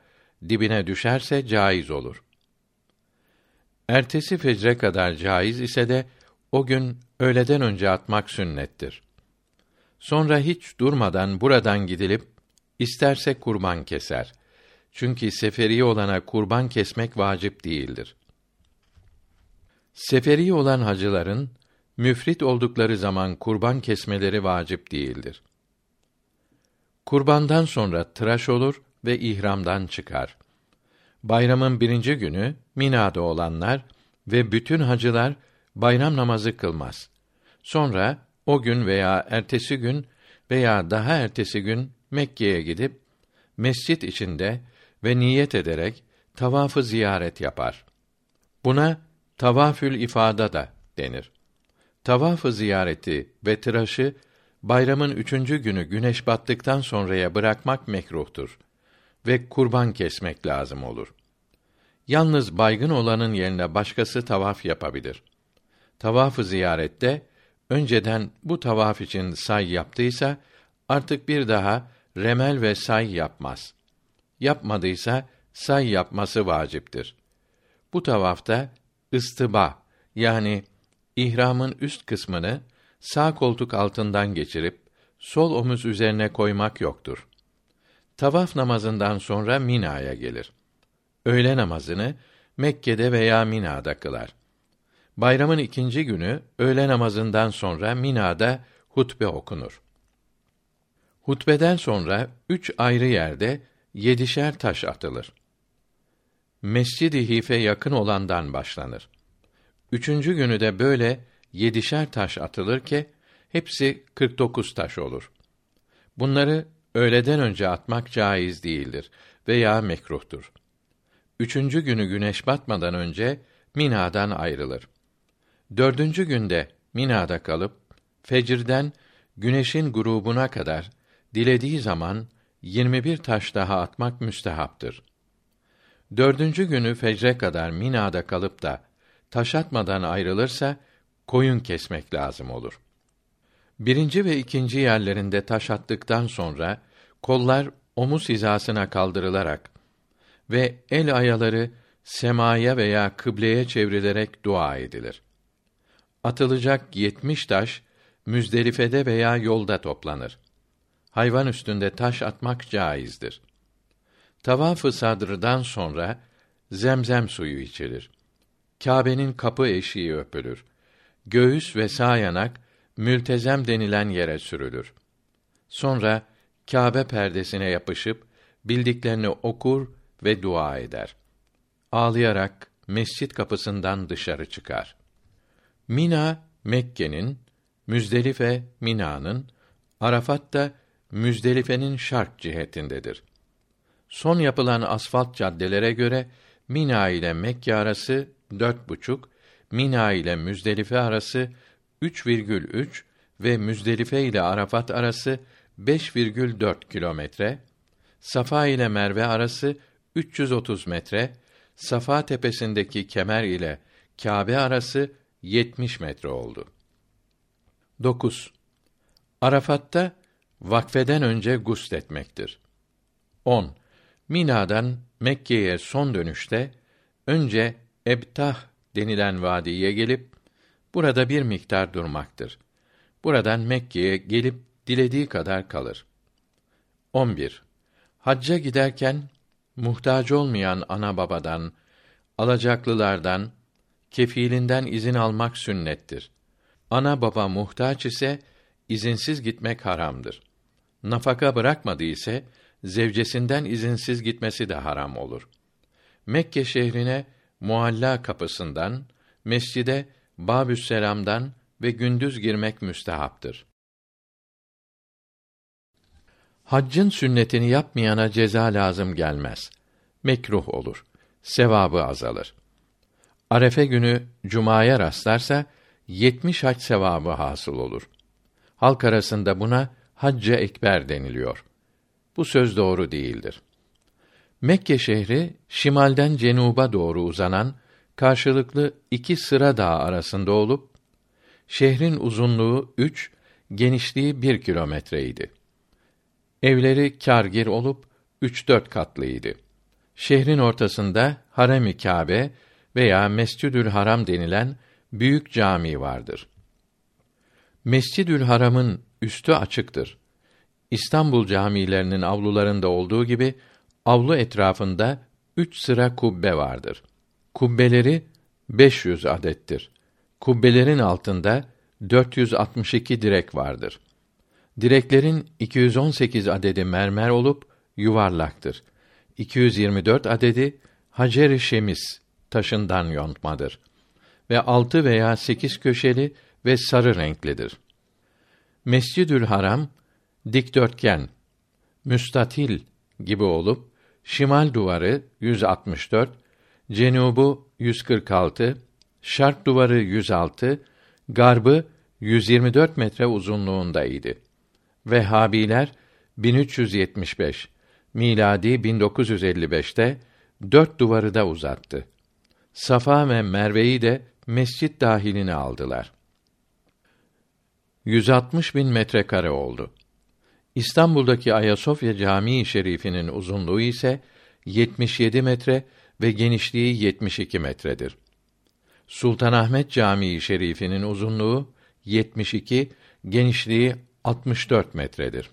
dibine düşerse caiz olur. Ertesi fecre kadar caiz ise de o gün öğleden önce atmak sünnettir. Sonra hiç durmadan buradan gidilip isterse kurban keser. Çünkü seferi olana kurban kesmek vacip değildir. Seferi olan hacıların müfrit oldukları zaman kurban kesmeleri vacip değildir. Kurbandan sonra tıraş olur ve ihramdan çıkar. Bayramın birinci günü Mina'da olanlar ve bütün hacılar bayram namazı kılmaz. Sonra o gün veya ertesi gün veya daha ertesi gün Mekke'ye gidip mescit içinde ve niyet ederek tavafı ziyaret yapar. Buna tavafül ifada da denir. Tavafı ziyareti ve tıraşı bayramın üçüncü günü güneş battıktan sonraya bırakmak mekruhtur ve kurban kesmek lazım olur. Yalnız baygın olanın yerine başkası tavaf yapabilir. Tavafı ziyarette önceden bu tavaf için say yaptıysa artık bir daha remel ve say yapmaz. Yapmadıysa say yapması vaciptir. Bu tavafta ıstıba yani ihramın üst kısmını sağ koltuk altından geçirip sol omuz üzerine koymak yoktur. Tavaf namazından sonra Mina'ya gelir. Öğle namazını Mekke'de veya Mina'da kılar. Bayramın ikinci günü öğle namazından sonra Mina'da hutbe okunur. Hutbeden sonra üç ayrı yerde yedişer taş atılır. Mescid-i Hife yakın olandan başlanır. Üçüncü günü de böyle yedişer taş atılır ki hepsi 49 taş olur. Bunları öğleden önce atmak caiz değildir veya mekruhtur. Üçüncü günü güneş batmadan önce Mina'dan ayrılır. Dördüncü günde Mina'da kalıp fecirden güneşin grubuna kadar dilediği zaman 21 taş daha atmak müstehaptır. Dördüncü günü fecre kadar Mina'da kalıp da taş atmadan ayrılırsa koyun kesmek lazım olur. Birinci ve ikinci yerlerinde taş attıktan sonra kollar omuz hizasına kaldırılarak ve el ayaları semaya veya kıbleye çevrilerek dua edilir. Atılacak yetmiş taş Müzdelife'de veya yolda toplanır. Hayvan üstünde taş atmak caizdir. Tavaf-ı sadrdan sonra zemzem suyu içilir. Kâbe'nin kapı eşiği öpülür. Göğüs ve sağ yanak mültezem denilen yere sürülür. Sonra Kâbe perdesine yapışıp bildiklerini okur ve dua eder. Ağlayarak mescit kapısından dışarı çıkar. Mina Mekke'nin, Müzdelife Mina'nın, Arafat da Müzdelife'nin şark cihetindedir. Son yapılan asfalt caddelere göre Mina ile Mekke arası dört buçuk, Mina ile Müzdelife arası 3,3 ve Müzdelife ile Arafat arası 5,4 kilometre, Safa ile Merve arası 330 metre, Safa tepesindeki kemer ile Kâbe arası 70 metre oldu. 9. Arafat'ta vakfeden önce gusletmektir. 10. Mina'dan Mekke'ye son dönüşte önce Ebtah denilen vadiye gelip burada bir miktar durmaktır. Buradan Mekke'ye gelip dilediği kadar kalır. 11. Hacca giderken muhtaç olmayan ana babadan, alacaklılardan, kefilinden izin almak sünnettir. Ana baba muhtaç ise izinsiz gitmek haramdır. Nafaka bırakmadı ise zevcesinden izinsiz gitmesi de haram olur. Mekke şehrine Mualla kapısından, mescide Babüsselam'dan ve gündüz girmek müstehaptır. Haccın sünnetini yapmayana ceza lazım gelmez. Mekruh olur. Sevabı azalır. Arefe günü cumaya rastlarsa yetmiş hac sevabı hasıl olur. Halk arasında buna hacca ekber deniliyor. Bu söz doğru değildir. Mekke şehri şimalden cenuba doğru uzanan karşılıklı iki sıra dağ arasında olup şehrin uzunluğu üç, genişliği bir kilometreydi. Evleri kârgir olup üç dört katlıydı. Şehrin ortasında Harem-i Kâbe veya Mescidül Haram denilen büyük cami vardır. Mescidül Haram'ın üstü açıktır. İstanbul camilerinin avlularında olduğu gibi avlu etrafında üç sıra kubbe vardır. Kubbeleri 500 adettir. Kubbelerin altında 462 direk vardır. Direklerin 218 adedi mermer olup yuvarlaktır. 224 adedi hacer-i şemis taşından yontmadır ve altı veya sekiz köşeli ve sarı renklidir. Mescidül Haram dikdörtgen, müstatil gibi olup şimal duvarı 164, cenubu 146, şark duvarı 106, garbı 124 metre uzunluğundaydı. Vehhabiler 1375, miladi 1955'te dört duvarı da uzattı. Safa ve Merve'yi de mescit dahiline aldılar. 160 bin metrekare oldu. İstanbul'daki Ayasofya Camii Şerifi'nin uzunluğu ise 77 metre ve genişliği 72 metredir. Sultanahmet Camii Şerifi'nin uzunluğu 72, genişliği 64 metredir.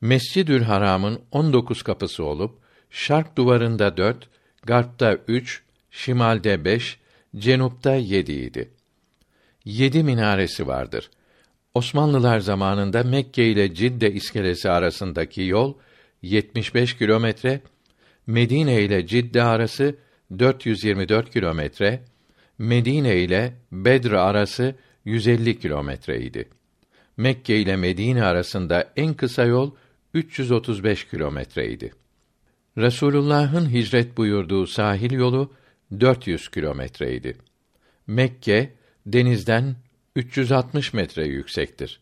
Mescidül Haram'ın 19 kapısı olup şark duvarında 4, garpta 3, şimalde 5, cenupta 7 idi. Yedi minaresi vardır. Osmanlılar zamanında Mekke ile Cidde iskelesi arasındaki yol 75 kilometre, Medine ile Cidde arası 424 kilometre, Medine ile Bedr arası 150 kilometreydi. Mekke ile Medine arasında en kısa yol 335 kilometreydi. Resulullah'ın hicret buyurduğu sahil yolu 400 kilometreydi. Mekke denizden 360 metre yüksektir.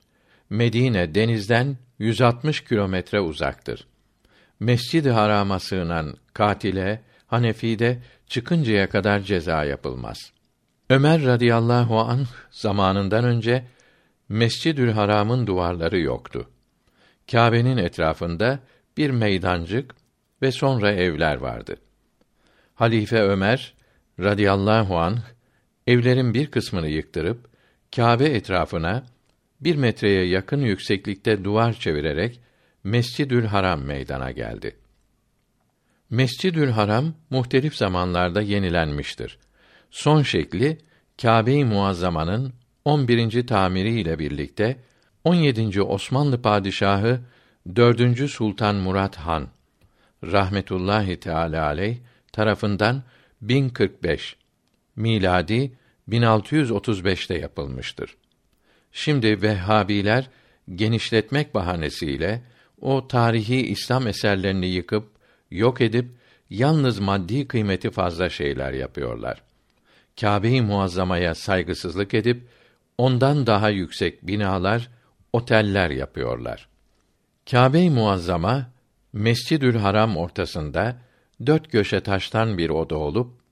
Medine denizden 160 kilometre uzaktır. Mescid-i Haram'a sığınan katile Hanefi'de çıkıncaya kadar ceza yapılmaz. Ömer radıyallahu anh zamanından önce Mescidül Haram'ın duvarları yoktu. Kâbe'nin etrafında bir meydancık ve sonra evler vardı. Halife Ömer radıyallahu anh evlerin bir kısmını yıktırıp Kâbe etrafına bir metreye yakın yükseklikte duvar çevirerek Mescidül Haram meydana geldi. Mescidül Haram muhtelif zamanlarda yenilenmiştir. Son şekli Kâbe-i Muazzama'nın 11. tamiri ile birlikte 17. Osmanlı padişahı 4. Sultan Murat Han rahmetullahi teala aleyh tarafından 1045 miladi 1635'te yapılmıştır. Şimdi Vehhabiler genişletmek bahanesiyle o tarihi İslam eserlerini yıkıp yok edip yalnız maddi kıymeti fazla şeyler yapıyorlar. Kâbe-i Muazzama'ya saygısızlık edip ondan daha yüksek binalar, oteller yapıyorlar. Kâbe-i Muazzama Mescidül Haram ortasında dört köşe taştan bir oda olup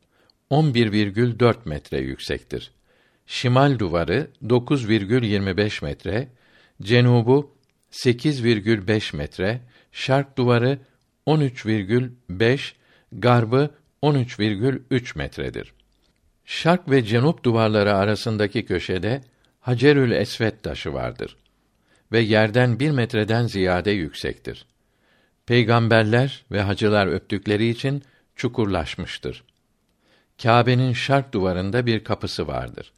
11,4 metre yüksektir. Şimal duvarı 9,25 metre, cenubu 8,5 metre, şark duvarı 13,5, garbı 13,3 metredir. Şark ve cenup duvarları arasındaki köşede Hacerül Esvet taşı vardır ve yerden bir metreden ziyade yüksektir. Peygamberler ve hacılar öptükleri için çukurlaşmıştır. Kâbe'nin şark duvarında bir kapısı vardır.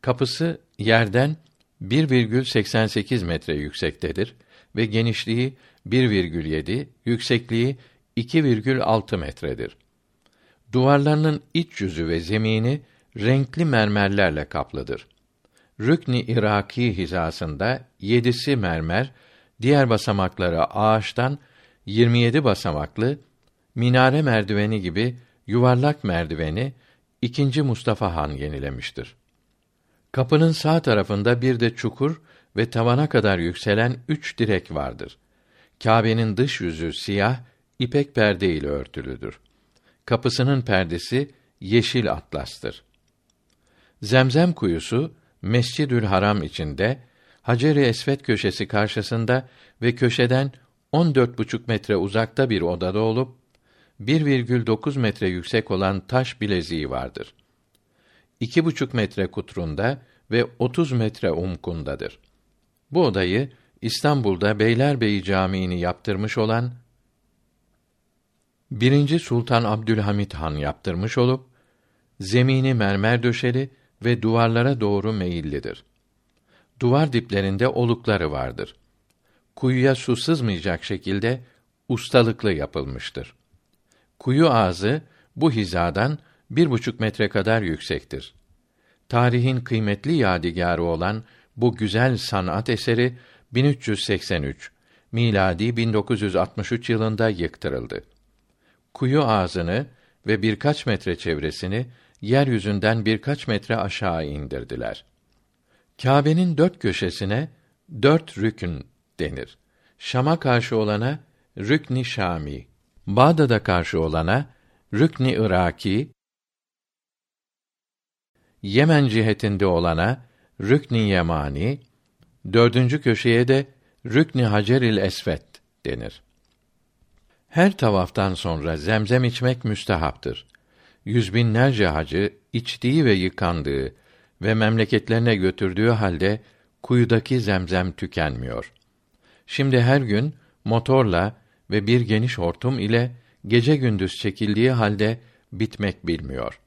Kapısı yerden 1,88 metre yüksektedir ve genişliği 1,7, yüksekliği 2,6 metredir. Duvarlarının iç yüzü ve zemini renkli mermerlerle kaplıdır. Rükni Iraki hizasında yedisi mermer, diğer basamakları ağaçtan 27 basamaklı minare merdiveni gibi yuvarlak merdiveni ikinci Mustafa Han yenilemiştir. Kapının sağ tarafında bir de çukur ve tavana kadar yükselen üç direk vardır. Kâbe'nin dış yüzü siyah, ipek perde ile örtülüdür. Kapısının perdesi yeşil atlastır. Zemzem kuyusu Mescidül Haram içinde Hacer-i Esvet köşesi karşısında ve köşeden 14,5 metre uzakta bir odada olup 1,9 metre yüksek olan taş bileziği vardır. 2,5 metre kutrunda ve 30 metre umkundadır. Bu odayı İstanbul'da Beylerbeyi Camii'ni yaptırmış olan 1. Sultan Abdülhamit Han yaptırmış olup zemini mermer döşeli ve duvarlara doğru meyillidir. Duvar diplerinde olukları vardır. Kuyuya su sızmayacak şekilde ustalıklı yapılmıştır. Kuyu ağzı bu hizadan bir buçuk metre kadar yüksektir. Tarihin kıymetli yadigarı olan bu güzel sanat eseri 1383 miladi 1963 yılında yıktırıldı. Kuyu ağzını ve birkaç metre çevresini yeryüzünden birkaç metre aşağı indirdiler. Kâbe'nin dört köşesine dört rükün denir. Şam'a karşı olana Rükni Şami, Bağdat'a karşı olana Rükni Iraki, Yemen cihetinde olana Rükni Yemani, dördüncü köşeye de Rükni Haceril Esvet denir. Her tavaftan sonra zemzem içmek müstehaptır. Yüz binlerce hacı içtiği ve yıkandığı ve memleketlerine götürdüğü halde kuyudaki zemzem tükenmiyor. Şimdi her gün motorla ve bir geniş hortum ile gece gündüz çekildiği halde bitmek bilmiyor.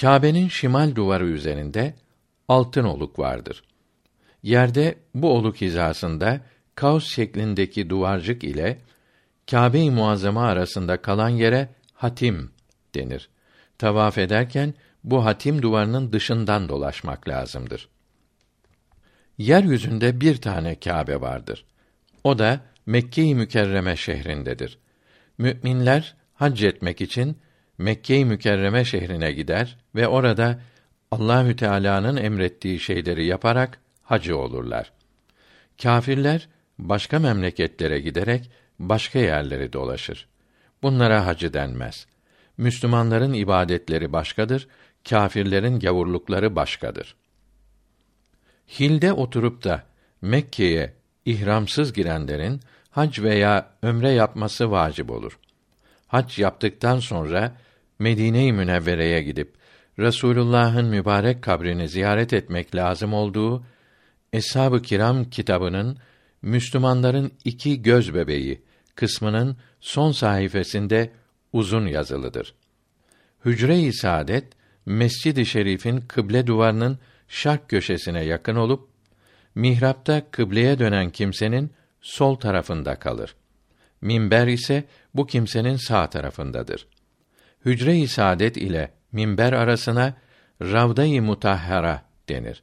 Kâbe'nin şimal duvarı üzerinde altın oluk vardır. Yerde bu oluk hizasında kaos şeklindeki duvarcık ile Kâbe-i Muazzama arasında kalan yere hatim denir. Tavaf ederken bu hatim duvarının dışından dolaşmak lazımdır. Yeryüzünde bir tane Kâbe vardır. O da Mekke-i Mükerreme şehrindedir. Müminler hac etmek için Mekke-i Mükerreme şehrine gider ve orada Allahü Teala'nın emrettiği şeyleri yaparak hacı olurlar. Kâfirler başka memleketlere giderek başka yerleri dolaşır. Bunlara hacı denmez. Müslümanların ibadetleri başkadır, kâfirlerin gavurlukları başkadır. Hilde oturup da Mekke'ye ihramsız girenlerin hac veya ömre yapması vacip olur. Hac yaptıktan sonra Medine-i Münevvere'ye gidip Resulullah'ın mübarek kabrini ziyaret etmek lazım olduğu Eshab-ı Kiram kitabının Müslümanların iki göz bebeği kısmının son sayfasında uzun yazılıdır. Hücre-i Saadet Mescid-i Şerif'in kıble duvarının şark köşesine yakın olup mihrapta kıbleye dönen kimsenin sol tarafında kalır. Minber ise bu kimsenin sağ tarafındadır. Hücre-i Saadet ile minber arasına Ravda-i Mutahhara denir.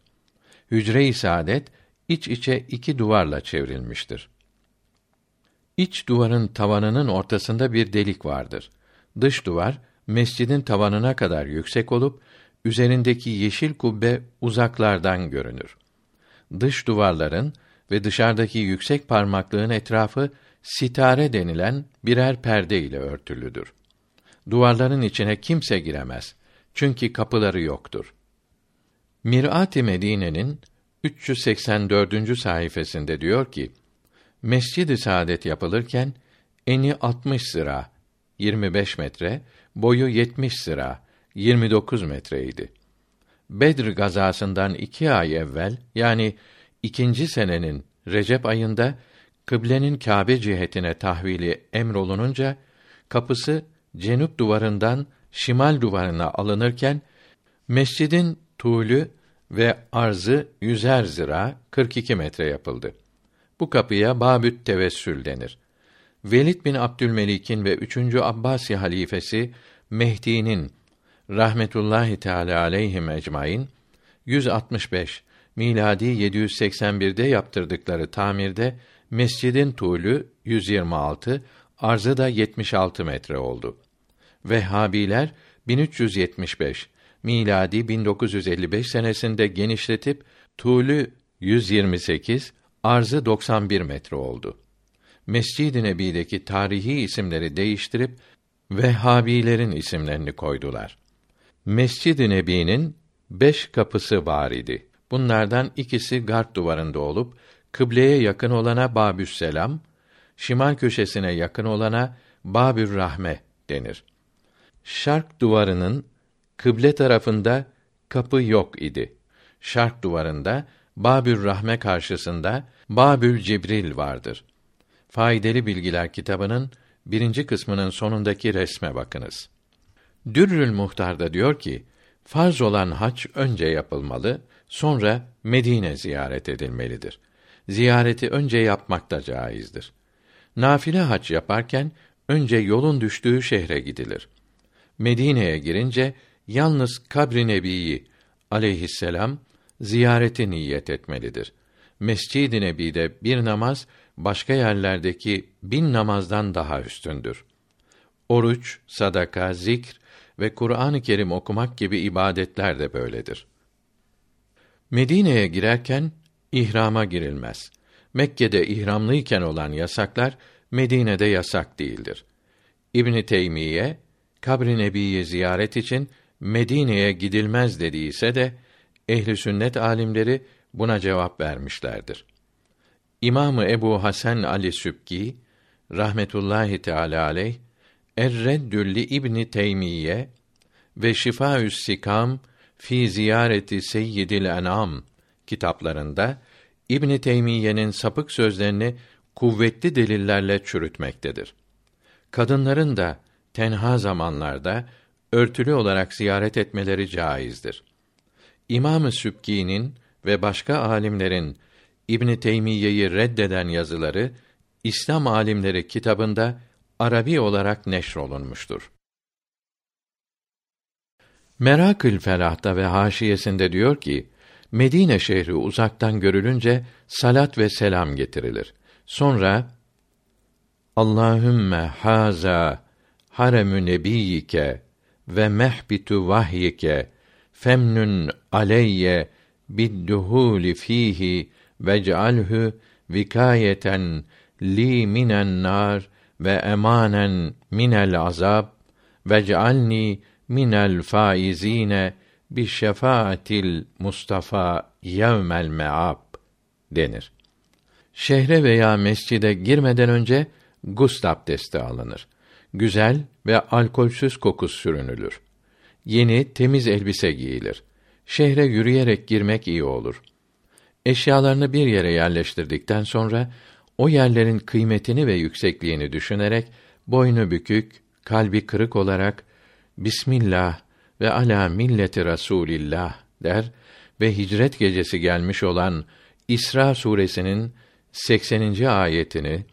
Hücre-i Saadet iç içe iki duvarla çevrilmiştir. İç duvarın tavanının ortasında bir delik vardır. Dış duvar mescidin tavanına kadar yüksek olup üzerindeki yeşil kubbe uzaklardan görünür. Dış duvarların ve dışarıdaki yüksek parmaklığın etrafı sitare denilen birer perde ile örtülüdür. Duvarların içine kimse giremez. Çünkü kapıları yoktur. Mirat-ı Medine'nin 384. sayfasında diyor ki: Mescid-i Saadet yapılırken eni 60 sıra 25 metre, boyu 70 sıra 29 metreydi. Bedr gazasından iki ay evvel yani ikinci senenin Recep ayında kıblenin Kâbe cihetine tahvili emrolununca kapısı cenup duvarından şimal duvarına alınırken mescidin tuğlü ve arzı yüzer zira 42 metre yapıldı. Bu kapıya Babüt Tevessül denir. Velid bin Abdülmelik'in ve 3. Abbasi halifesi Mehdi'nin rahmetullahi teala aleyhim ecmaîn 165 miladi 781'de yaptırdıkları tamirde mescidin tuğlü 126, arzı da 76 metre oldu. Vehhabiler 1375 miladi 1955 senesinde genişletip tuğlü 128, arzı 91 metre oldu. Mescid-i Nebi'deki tarihi isimleri değiştirip Vehhabilerin isimlerini koydular. Mescid-i Nebi'nin beş kapısı var idi. Bunlardan ikisi gard duvarında olup kıbleye yakın olana Babüs Selam, şimal köşesine yakın olana Babür Rahme denir. Şark duvarının kıble tarafında kapı yok idi. Şark duvarında Babür Rahme karşısında Babül Cibril vardır. Faydalı Bilgiler kitabının birinci kısmının sonundaki resme bakınız. Dürrül Muhtar'da diyor ki, farz olan hac önce yapılmalı, sonra Medine ziyaret edilmelidir. Ziyareti önce yapmak da caizdir. Nafile hac yaparken önce yolun düştüğü şehre gidilir. Medine'ye girince yalnız kabri nebiyi aleyhisselam ziyareti niyet etmelidir. Mescid-i Nebi'de bir namaz başka yerlerdeki bin namazdan daha üstündür. Oruç, sadaka, zikr ve Kur'an-ı Kerim okumak gibi ibadetler de böyledir. Medine'ye girerken ihrama girilmez. Mekke'de ihramlıyken olan yasaklar Medine'de yasak değildir. İbn Teymiye kabri nebiyi ziyaret için Medine'ye gidilmez dediyse de ehli sünnet alimleri buna cevap vermişlerdir. İmamı Ebu Hasan Ali Sübki rahmetullahi teala aleyh Er-Reddülli İbni Teymiye ve Şifaü's Sikam fi ziyareti Seyyidil Enam kitaplarında İbn Teymiye'nin sapık sözlerini kuvvetli delillerle çürütmektedir. Kadınların da tenha zamanlarda örtülü olarak ziyaret etmeleri caizdir. İmam-ı Sübki'nin ve başka alimlerin İbn Teymiye'yi reddeden yazıları İslam alimleri kitabında Arabi olarak neşrolunmuştur. Merakül Felah'ta ve haşiyesinde diyor ki, Medine şehri uzaktan görülünce salat ve selam getirilir. Sonra Allahümme haza haremü nebiyike ve mehbitu vahyike femnun aleyye bidduhuli fihi vec'alhu vikayeten li minen nar ve emanen minel azab ve cealni minel faizine bi şefaatil Mustafa yevmel me'ab denir. Şehre veya mescide girmeden önce gusl abdesti alınır. Güzel ve alkolsüz koku sürünülür. Yeni, temiz elbise giyilir. Şehre yürüyerek girmek iyi olur. Eşyalarını bir yere yerleştirdikten sonra o yerlerin kıymetini ve yüksekliğini düşünerek boynu bükük, kalbi kırık olarak Bismillah ve ala milleti Rasulillah der ve hicret gecesi gelmiş olan İsra suresinin 80. ayetini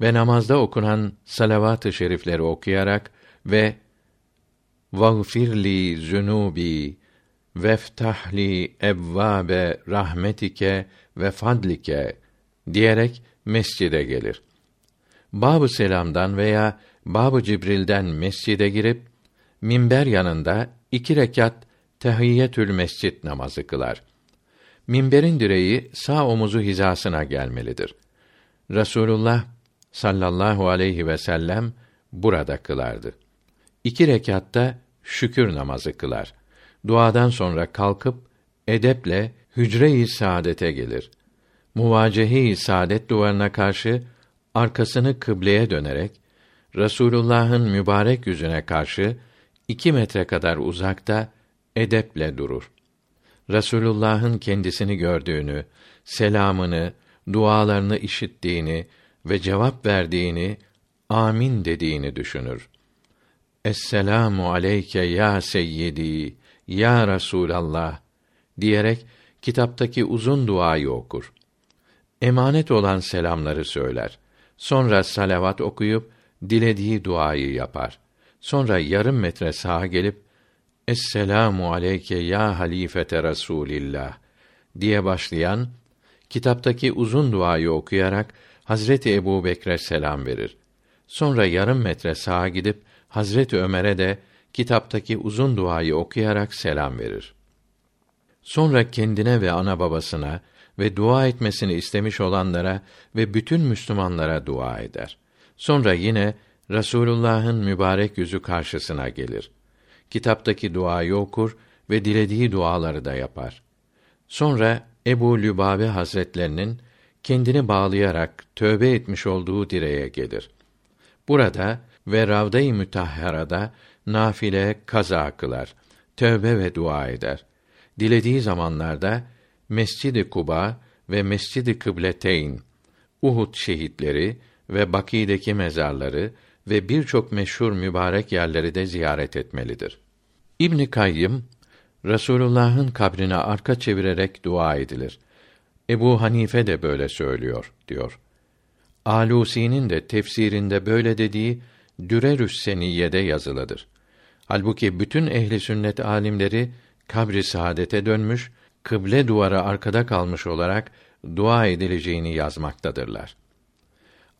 ve namazda okunan salavat-ı şerifleri okuyarak ve "Vagfirli zunubi veftahli evvabe rahmetike ve fadlike" diyerek mescide gelir. Bab-ı Selam'dan veya Bab-ı Cibril'den mescide girip minber yanında iki rekat tehiyyetül mescit namazı kılar. Minberin direği sağ omuzu hizasına gelmelidir. Resulullah sallallahu aleyhi ve sellem burada kılardı. İki rekatta şükür namazı kılar. Duadan sonra kalkıp edeple hücre-i saadete gelir. Muvacehe-i saadet duvarına karşı arkasını kıbleye dönerek Resulullah'ın mübarek yüzüne karşı iki metre kadar uzakta edeple durur. Resulullah'ın kendisini gördüğünü, selamını, dualarını işittiğini ve cevap verdiğini, amin dediğini düşünür. Esselamu aleyke ya seyyidi, ya Resulallah diyerek kitaptaki uzun duayı okur. Emanet olan selamları söyler. Sonra salavat okuyup dilediği duayı yapar. Sonra yarım metre sağa gelip Esselamu aleyke ya halifete Rasulillah diye başlayan kitaptaki uzun duayı okuyarak Hazreti Ebu Bekre selam verir. Sonra yarım metre sağa gidip Hazreti Ömer'e de kitaptaki uzun duayı okuyarak selam verir. Sonra kendine ve ana babasına ve dua etmesini istemiş olanlara ve bütün Müslümanlara dua eder. Sonra yine Rasulullah'ın mübarek yüzü karşısına gelir. Kitaptaki duayı okur ve dilediği duaları da yapar. Sonra Ebu Lübabe Hazretlerinin kendini bağlayarak tövbe etmiş olduğu direğe gelir. Burada ve Ravda-i Mütahhara'da nafile kaza kılar. Tövbe ve dua eder. Dilediği zamanlarda Mescid-i Kuba ve Mescid-i Kıbleteyn, Uhud şehitleri ve Bakî'deki mezarları ve birçok meşhur mübarek yerleri de ziyaret etmelidir. İbn Kayyım Resulullah'ın kabrine arka çevirerek dua edilir. Ebu Hanife de böyle söylüyor diyor. Alusi'nin de tefsirinde böyle dediği Dürerüs Seniyye'de yazılıdır. Halbuki bütün ehli sünnet alimleri kabri saadete dönmüş, kıble duvarı arkada kalmış olarak dua edileceğini yazmaktadırlar.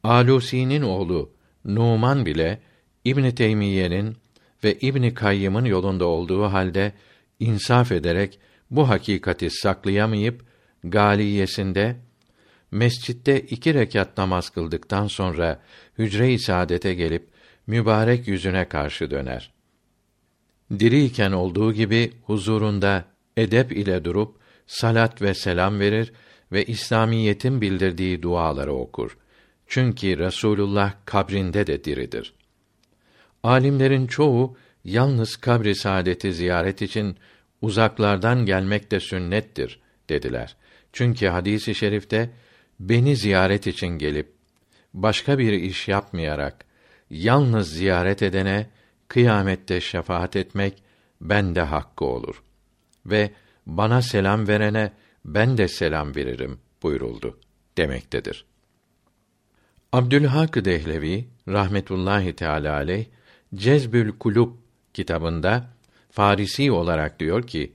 Alusi'nin oğlu Numan bile İbn Teymiyye'nin ve İbn Kayyım'ın yolunda olduğu halde insaf ederek bu hakikati saklayamayıp galiyesinde mescitte iki rekat namaz kıldıktan sonra hücre-i saadete gelip mübarek yüzüne karşı döner. Diriyken olduğu gibi huzurunda edep ile durup salat ve selam verir ve İslamiyetin bildirdiği duaları okur. Çünkü Resulullah kabrinde de diridir. Alimlerin çoğu yalnız kabri saadeti ziyaret için uzaklardan gelmek de sünnettir dediler. Çünkü hadisi i şerifte beni ziyaret için gelip başka bir iş yapmayarak yalnız ziyaret edene kıyamette şefaat etmek bende hakkı olur ve bana selam verene ben de selam veririm buyuruldu demektedir. Abdülhak Dehlevi rahmetullahi teala aleyh Cezbül Kulub kitabında Farisi olarak diyor ki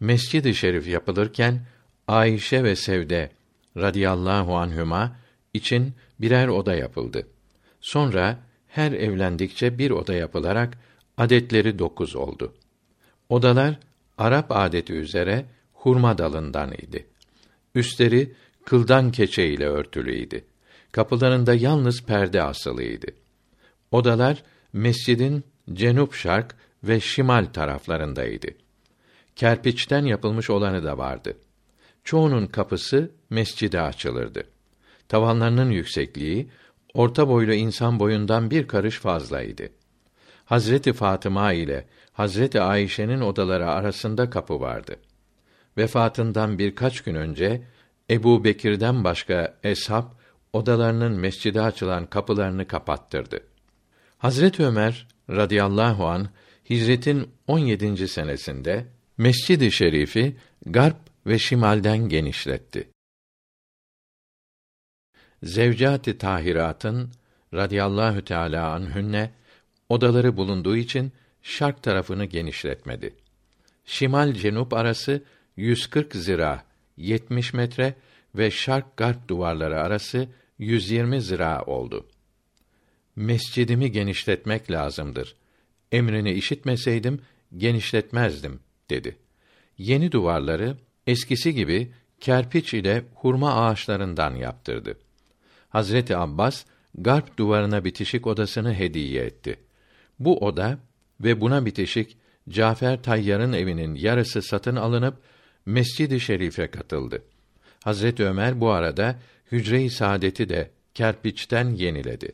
Mescid-i Şerif yapılırken Ayşe ve Sevde radıyallahu anhüma için birer oda yapıldı. Sonra her evlendikçe bir oda yapılarak adetleri dokuz oldu. Odalar Arap adeti üzere hurma dalından idi. Üstleri kıldan keçe ile örtülüydü. Kapılarında yalnız perde asılıydı. Odalar mescidin cenup şark ve şimal taraflarındaydı. Kerpiçten yapılmış olanı da vardı. Çoğunun kapısı mescide açılırdı. Tavanlarının yüksekliği orta boylu insan boyundan bir karış fazlaydı. Hazreti Fatıma ile Hazreti Ayşe'nin odaları arasında kapı vardı. Vefatından birkaç gün önce Ebu Bekir'den başka eshab odalarının mescide açılan kapılarını kapattırdı. Hazret Ömer radıyallahu an hicretin 17. senesinde Mescid-i Şerif'i garp ve şimalden genişletti. Zevcat-ı Tahirat'ın radıyallahu teala anhünne odaları bulunduğu için şark tarafını genişletmedi. Şimal cenup arası 140 zira 70 metre ve şark garp duvarları arası 120 zira oldu. Mescidimi genişletmek lazımdır. Emrini işitmeseydim genişletmezdim dedi. Yeni duvarları eskisi gibi kerpiç ile hurma ağaçlarından yaptırdı. Hazreti Abbas garp duvarına bitişik odasını hediye etti. Bu oda ve buna bitişik Cafer Tayyar'ın evinin yarısı satın alınıp Mescid-i Şerif'e katıldı. Hazret Ömer bu arada hücre-i saadeti de kerpiçten yeniledi.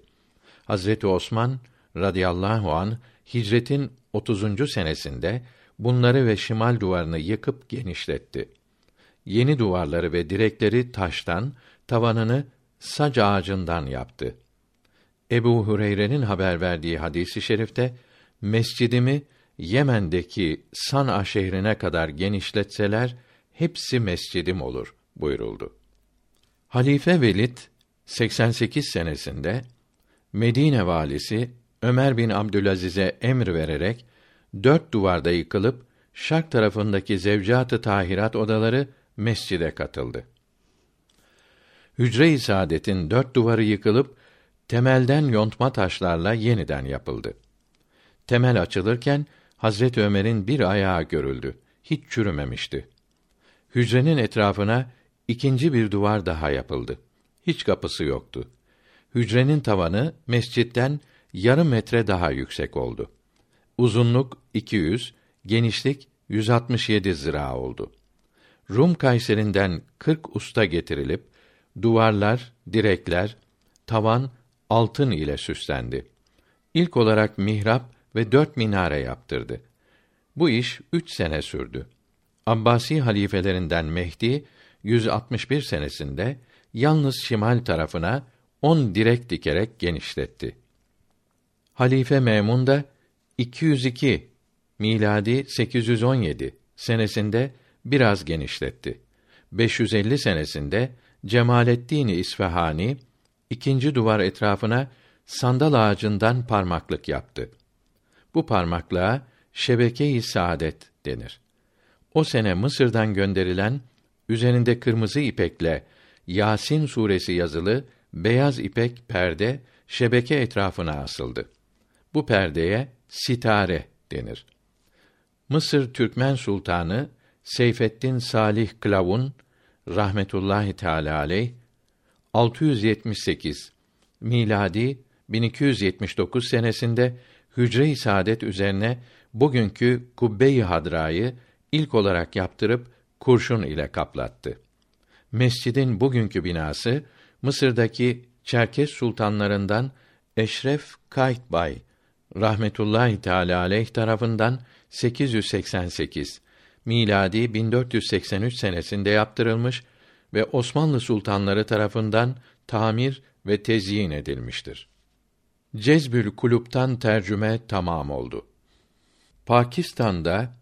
Hazreti Osman radıyallahu an hicretin 30. senesinde bunları ve şimal duvarını yıkıp genişletti. Yeni duvarları ve direkleri taştan, tavanını sac ağacından yaptı. Ebu Hureyre'nin haber verdiği hadisi şerifte mescidimi Yemen'deki San'a şehrine kadar genişletseler hepsi mescidim olur buyuruldu. Halife Velid 88 senesinde Medine valisi Ömer bin Abdülaziz'e emir vererek dört duvarda yıkılıp şark tarafındaki zevcat-ı tahirat odaları mescide katıldı. Hücre-i Saadet'in dört duvarı yıkılıp temelden yontma taşlarla yeniden yapıldı. Temel açılırken Hazret Ömer'in bir ayağı görüldü. Hiç çürümemişti. Hücrenin etrafına ikinci bir duvar daha yapıldı. Hiç kapısı yoktu. Hücrenin tavanı mescitten yarım metre daha yüksek oldu. Uzunluk 200, genişlik 167 zira oldu. Rum Kayserinden 40 usta getirilip duvarlar, direkler, tavan altın ile süslendi. İlk olarak mihrap ve dört minare yaptırdı. Bu iş üç sene sürdü. Abbasi halifelerinden Mehdi 161 senesinde yalnız şimal tarafına on direk dikerek genişletti. Halife Memun da 202 miladi 817 senesinde biraz genişletti. 550 senesinde Cemalettin İsfahani ikinci duvar etrafına sandal ağacından parmaklık yaptı. Bu parmaklığa şebeke-i saadet denir. O sene Mısır'dan gönderilen üzerinde kırmızı ipekle Yasin suresi yazılı beyaz ipek perde şebeke etrafına asıldı. Bu perdeye sitare denir. Mısır Türkmen Sultanı Seyfettin Salih Klavun rahmetullahi teala aleyh 678 miladi 1279 senesinde Hücre-i Saadet üzerine bugünkü Kubbe-i Hadra'yı ilk olarak yaptırıp kurşun ile kaplattı. Mescidin bugünkü binası Mısır'daki Çerkes sultanlarından Eşref Kaytbay rahmetullahi teala aleyh tarafından 888 miladi 1483 senesinde yaptırılmış ve Osmanlı sultanları tarafından tamir ve tezyin edilmiştir. Cezbül Kulup'tan tercüme tamam oldu. Pakistan'da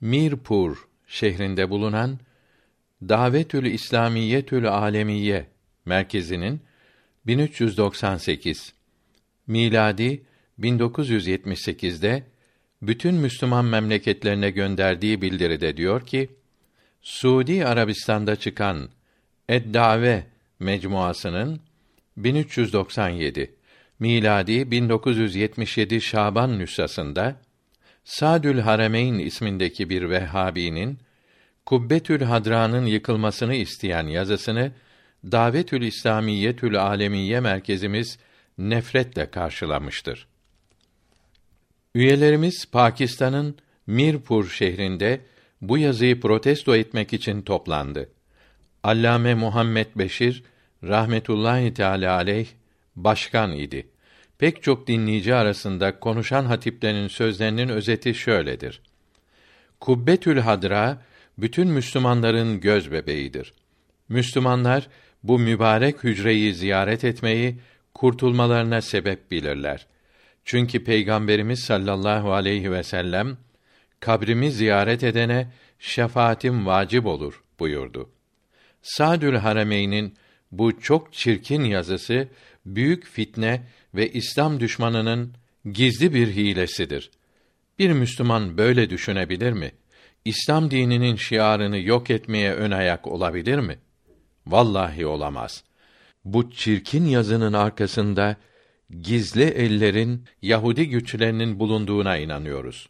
Mirpur şehrinde bulunan Davetül İslamiyetül Alemiye merkezinin 1398 miladi 1978'de bütün Müslüman memleketlerine gönderdiği bildiride diyor ki: Suudi Arabistan'da çıkan Eddave mecmuasının 1397 miladi 1977 Şaban nüshasında Sadül Haremeyn ismindeki bir Vehhabinin Kubbetül Hadra'nın yıkılmasını isteyen yazısını Davetül İslamiyetül Alemiye merkezimiz nefretle karşılamıştır. Üyelerimiz Pakistan'ın Mirpur şehrinde bu yazıyı protesto etmek için toplandı. Allame Muhammed Beşir rahmetullahi teala aleyh başkan idi. Pek çok dinleyici arasında konuşan hatiplerin sözlerinin özeti şöyledir. Kubbetül Hadra bütün Müslümanların göz bebeğidir. Müslümanlar bu mübarek hücreyi ziyaret etmeyi kurtulmalarına sebep bilirler. Çünkü Peygamberimiz sallallahu aleyhi ve sellem kabrimi ziyaret edene şefaatim vacip olur buyurdu. Sadül Harameyn'in bu çok çirkin yazısı büyük fitne ve İslam düşmanının gizli bir hilesidir. Bir Müslüman böyle düşünebilir mi? İslam dininin şiarını yok etmeye ön ayak olabilir mi? Vallahi olamaz. Bu çirkin yazının arkasında gizli ellerin Yahudi güçlerinin bulunduğuna inanıyoruz.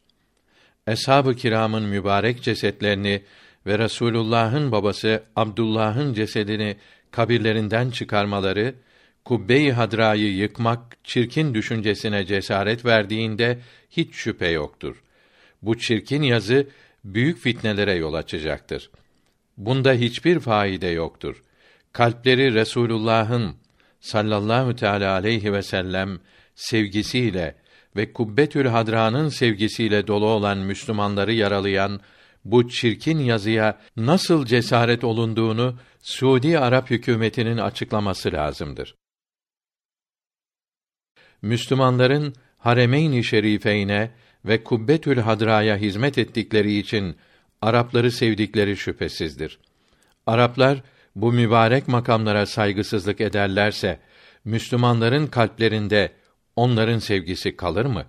Eshab-ı kiramın mübarek cesetlerini ve Resulullah'ın babası Abdullah'ın cesedini kabirlerinden çıkarmaları kubbe-i hadrayı yıkmak çirkin düşüncesine cesaret verdiğinde hiç şüphe yoktur. Bu çirkin yazı büyük fitnelere yol açacaktır. Bunda hiçbir faide yoktur. Kalpleri Resulullah'ın sallallahu teala aleyhi ve sellem sevgisiyle ve Kubbetül Hadra'nın sevgisiyle dolu olan Müslümanları yaralayan bu çirkin yazıya nasıl cesaret olunduğunu Suudi Arap hükümetinin açıklaması lazımdır. Müslümanların Haremeyn-i Şerifeyne ve Kubbetül Hadra'ya hizmet ettikleri için Arapları sevdikleri şüphesizdir. Araplar bu mübarek makamlara saygısızlık ederlerse Müslümanların kalplerinde onların sevgisi kalır mı?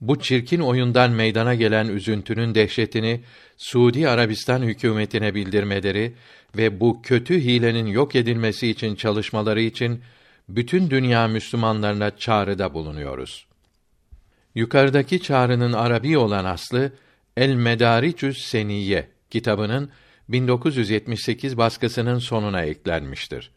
Bu çirkin oyundan meydana gelen üzüntünün dehşetini Suudi Arabistan hükümetine bildirmeleri ve bu kötü hilenin yok edilmesi için çalışmaları için bütün dünya Müslümanlarına çağrıda bulunuyoruz. Yukarıdaki çağrının Arabi olan aslı El Medaricü's Seniye kitabının 1978 baskısının sonuna eklenmiştir.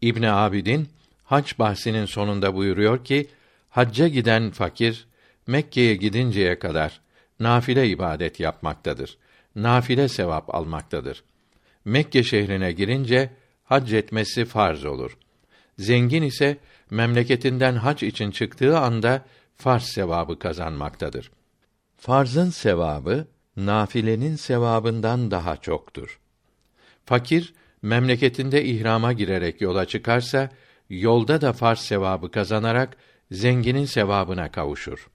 İbn Abidin hac bahsinin sonunda buyuruyor ki hacca giden fakir Mekke'ye gidinceye kadar nafile ibadet yapmaktadır. Nafile sevap almaktadır. Mekke şehrine girince hac etmesi farz olur. Zengin ise memleketinden hac için çıktığı anda farz sevabı kazanmaktadır. Farzın sevabı nafilenin sevabından daha çoktur. Fakir memleketinde ihrama girerek yola çıkarsa yolda da farz sevabı kazanarak zenginin sevabına kavuşur.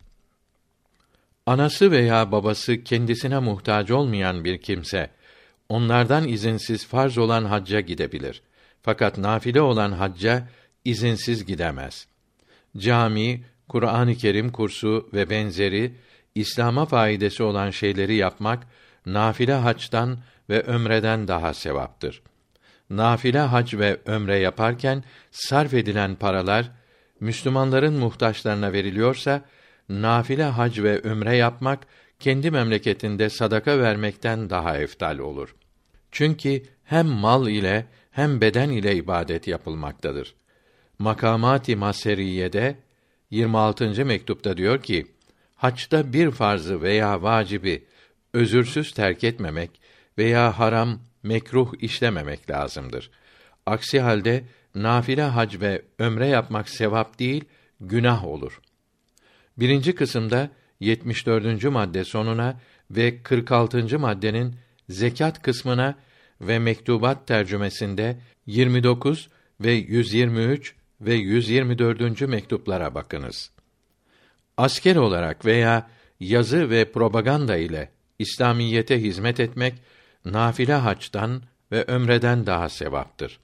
Anası veya babası kendisine muhtaç olmayan bir kimse onlardan izinsiz farz olan hacca gidebilir. Fakat nafile olan hacca izinsiz gidemez. Cami, Kur'an-ı Kerim kursu ve benzeri İslam'a faydası olan şeyleri yapmak nafile haçtan ve ömreden daha sevaptır. Nafile hac ve ömre yaparken sarf edilen paralar Müslümanların muhtaçlarına veriliyorsa nafile hac ve ömre yapmak kendi memleketinde sadaka vermekten daha eftal olur. Çünkü hem mal ile hem beden ile ibadet yapılmaktadır. Makamat-ı Maseriyede 26. mektupta diyor ki: Haçta bir farzı veya vacibi özürsüz terk etmemek veya haram, mekruh işlememek lazımdır. Aksi halde nafile hac ve ömre yapmak sevap değil, günah olur. Birinci kısımda 74. madde sonuna ve 46. maddenin zekat kısmına ve mektubat tercümesinde 29 ve 123 ve 124. mektuplara bakınız. Asker olarak veya yazı ve propaganda ile İslamiyete hizmet etmek nafile haçtan ve ömreden daha sevaptır.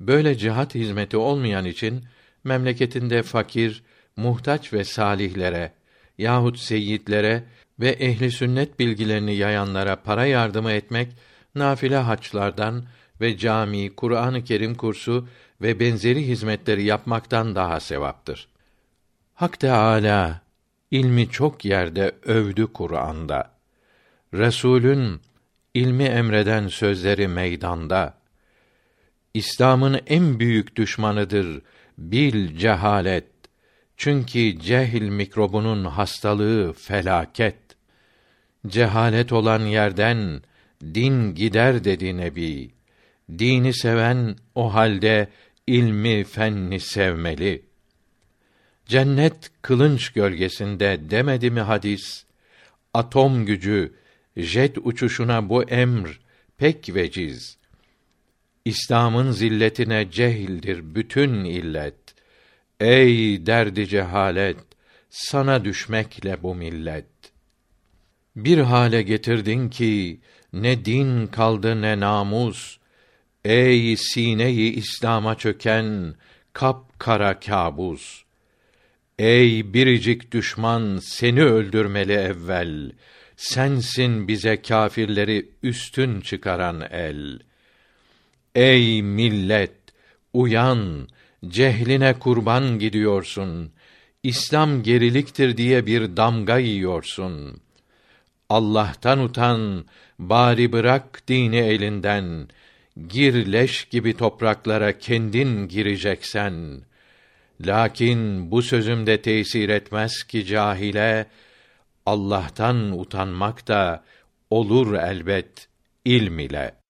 Böyle cihat hizmeti olmayan için memleketinde fakir, muhtaç ve salihlere yahut seyyidlere ve ehli sünnet bilgilerini yayanlara para yardımı etmek nafile haçlardan ve cami, Kur'an-ı Kerim kursu ve benzeri hizmetleri yapmaktan daha sevaptır. Hak Teâlâ, ilmi çok yerde övdü Kur'an'da. Resulün ilmi emreden sözleri meydanda. İslam'ın en büyük düşmanıdır bil cehalet. Çünkü cehil mikrobunun hastalığı felaket. Cehalet olan yerden din gider dedi Nebi. Dini seven o halde ilmi fenni sevmeli. Cennet kılınç gölgesinde demedi mi hadis? Atom gücü, jet uçuşuna bu emr pek veciz. İslam'ın zilletine cehildir bütün illet. Ey derdi cehalet, sana düşmekle bu millet. Bir hale getirdin ki ne din kaldı ne namus. Ey sineyi İslam'a çöken kap kara kabus. Ey biricik düşman seni öldürmeli evvel. Sensin bize kâfirleri üstün çıkaran el. Ey millet, uyan, cehline kurban gidiyorsun. İslam geriliktir diye bir damga yiyorsun. Allah'tan utan, bari bırak dini elinden. Gir leş gibi topraklara kendin gireceksen. Lakin bu sözümde tesir etmez ki cahile, Allah'tan utanmak da olur elbet ilm ile.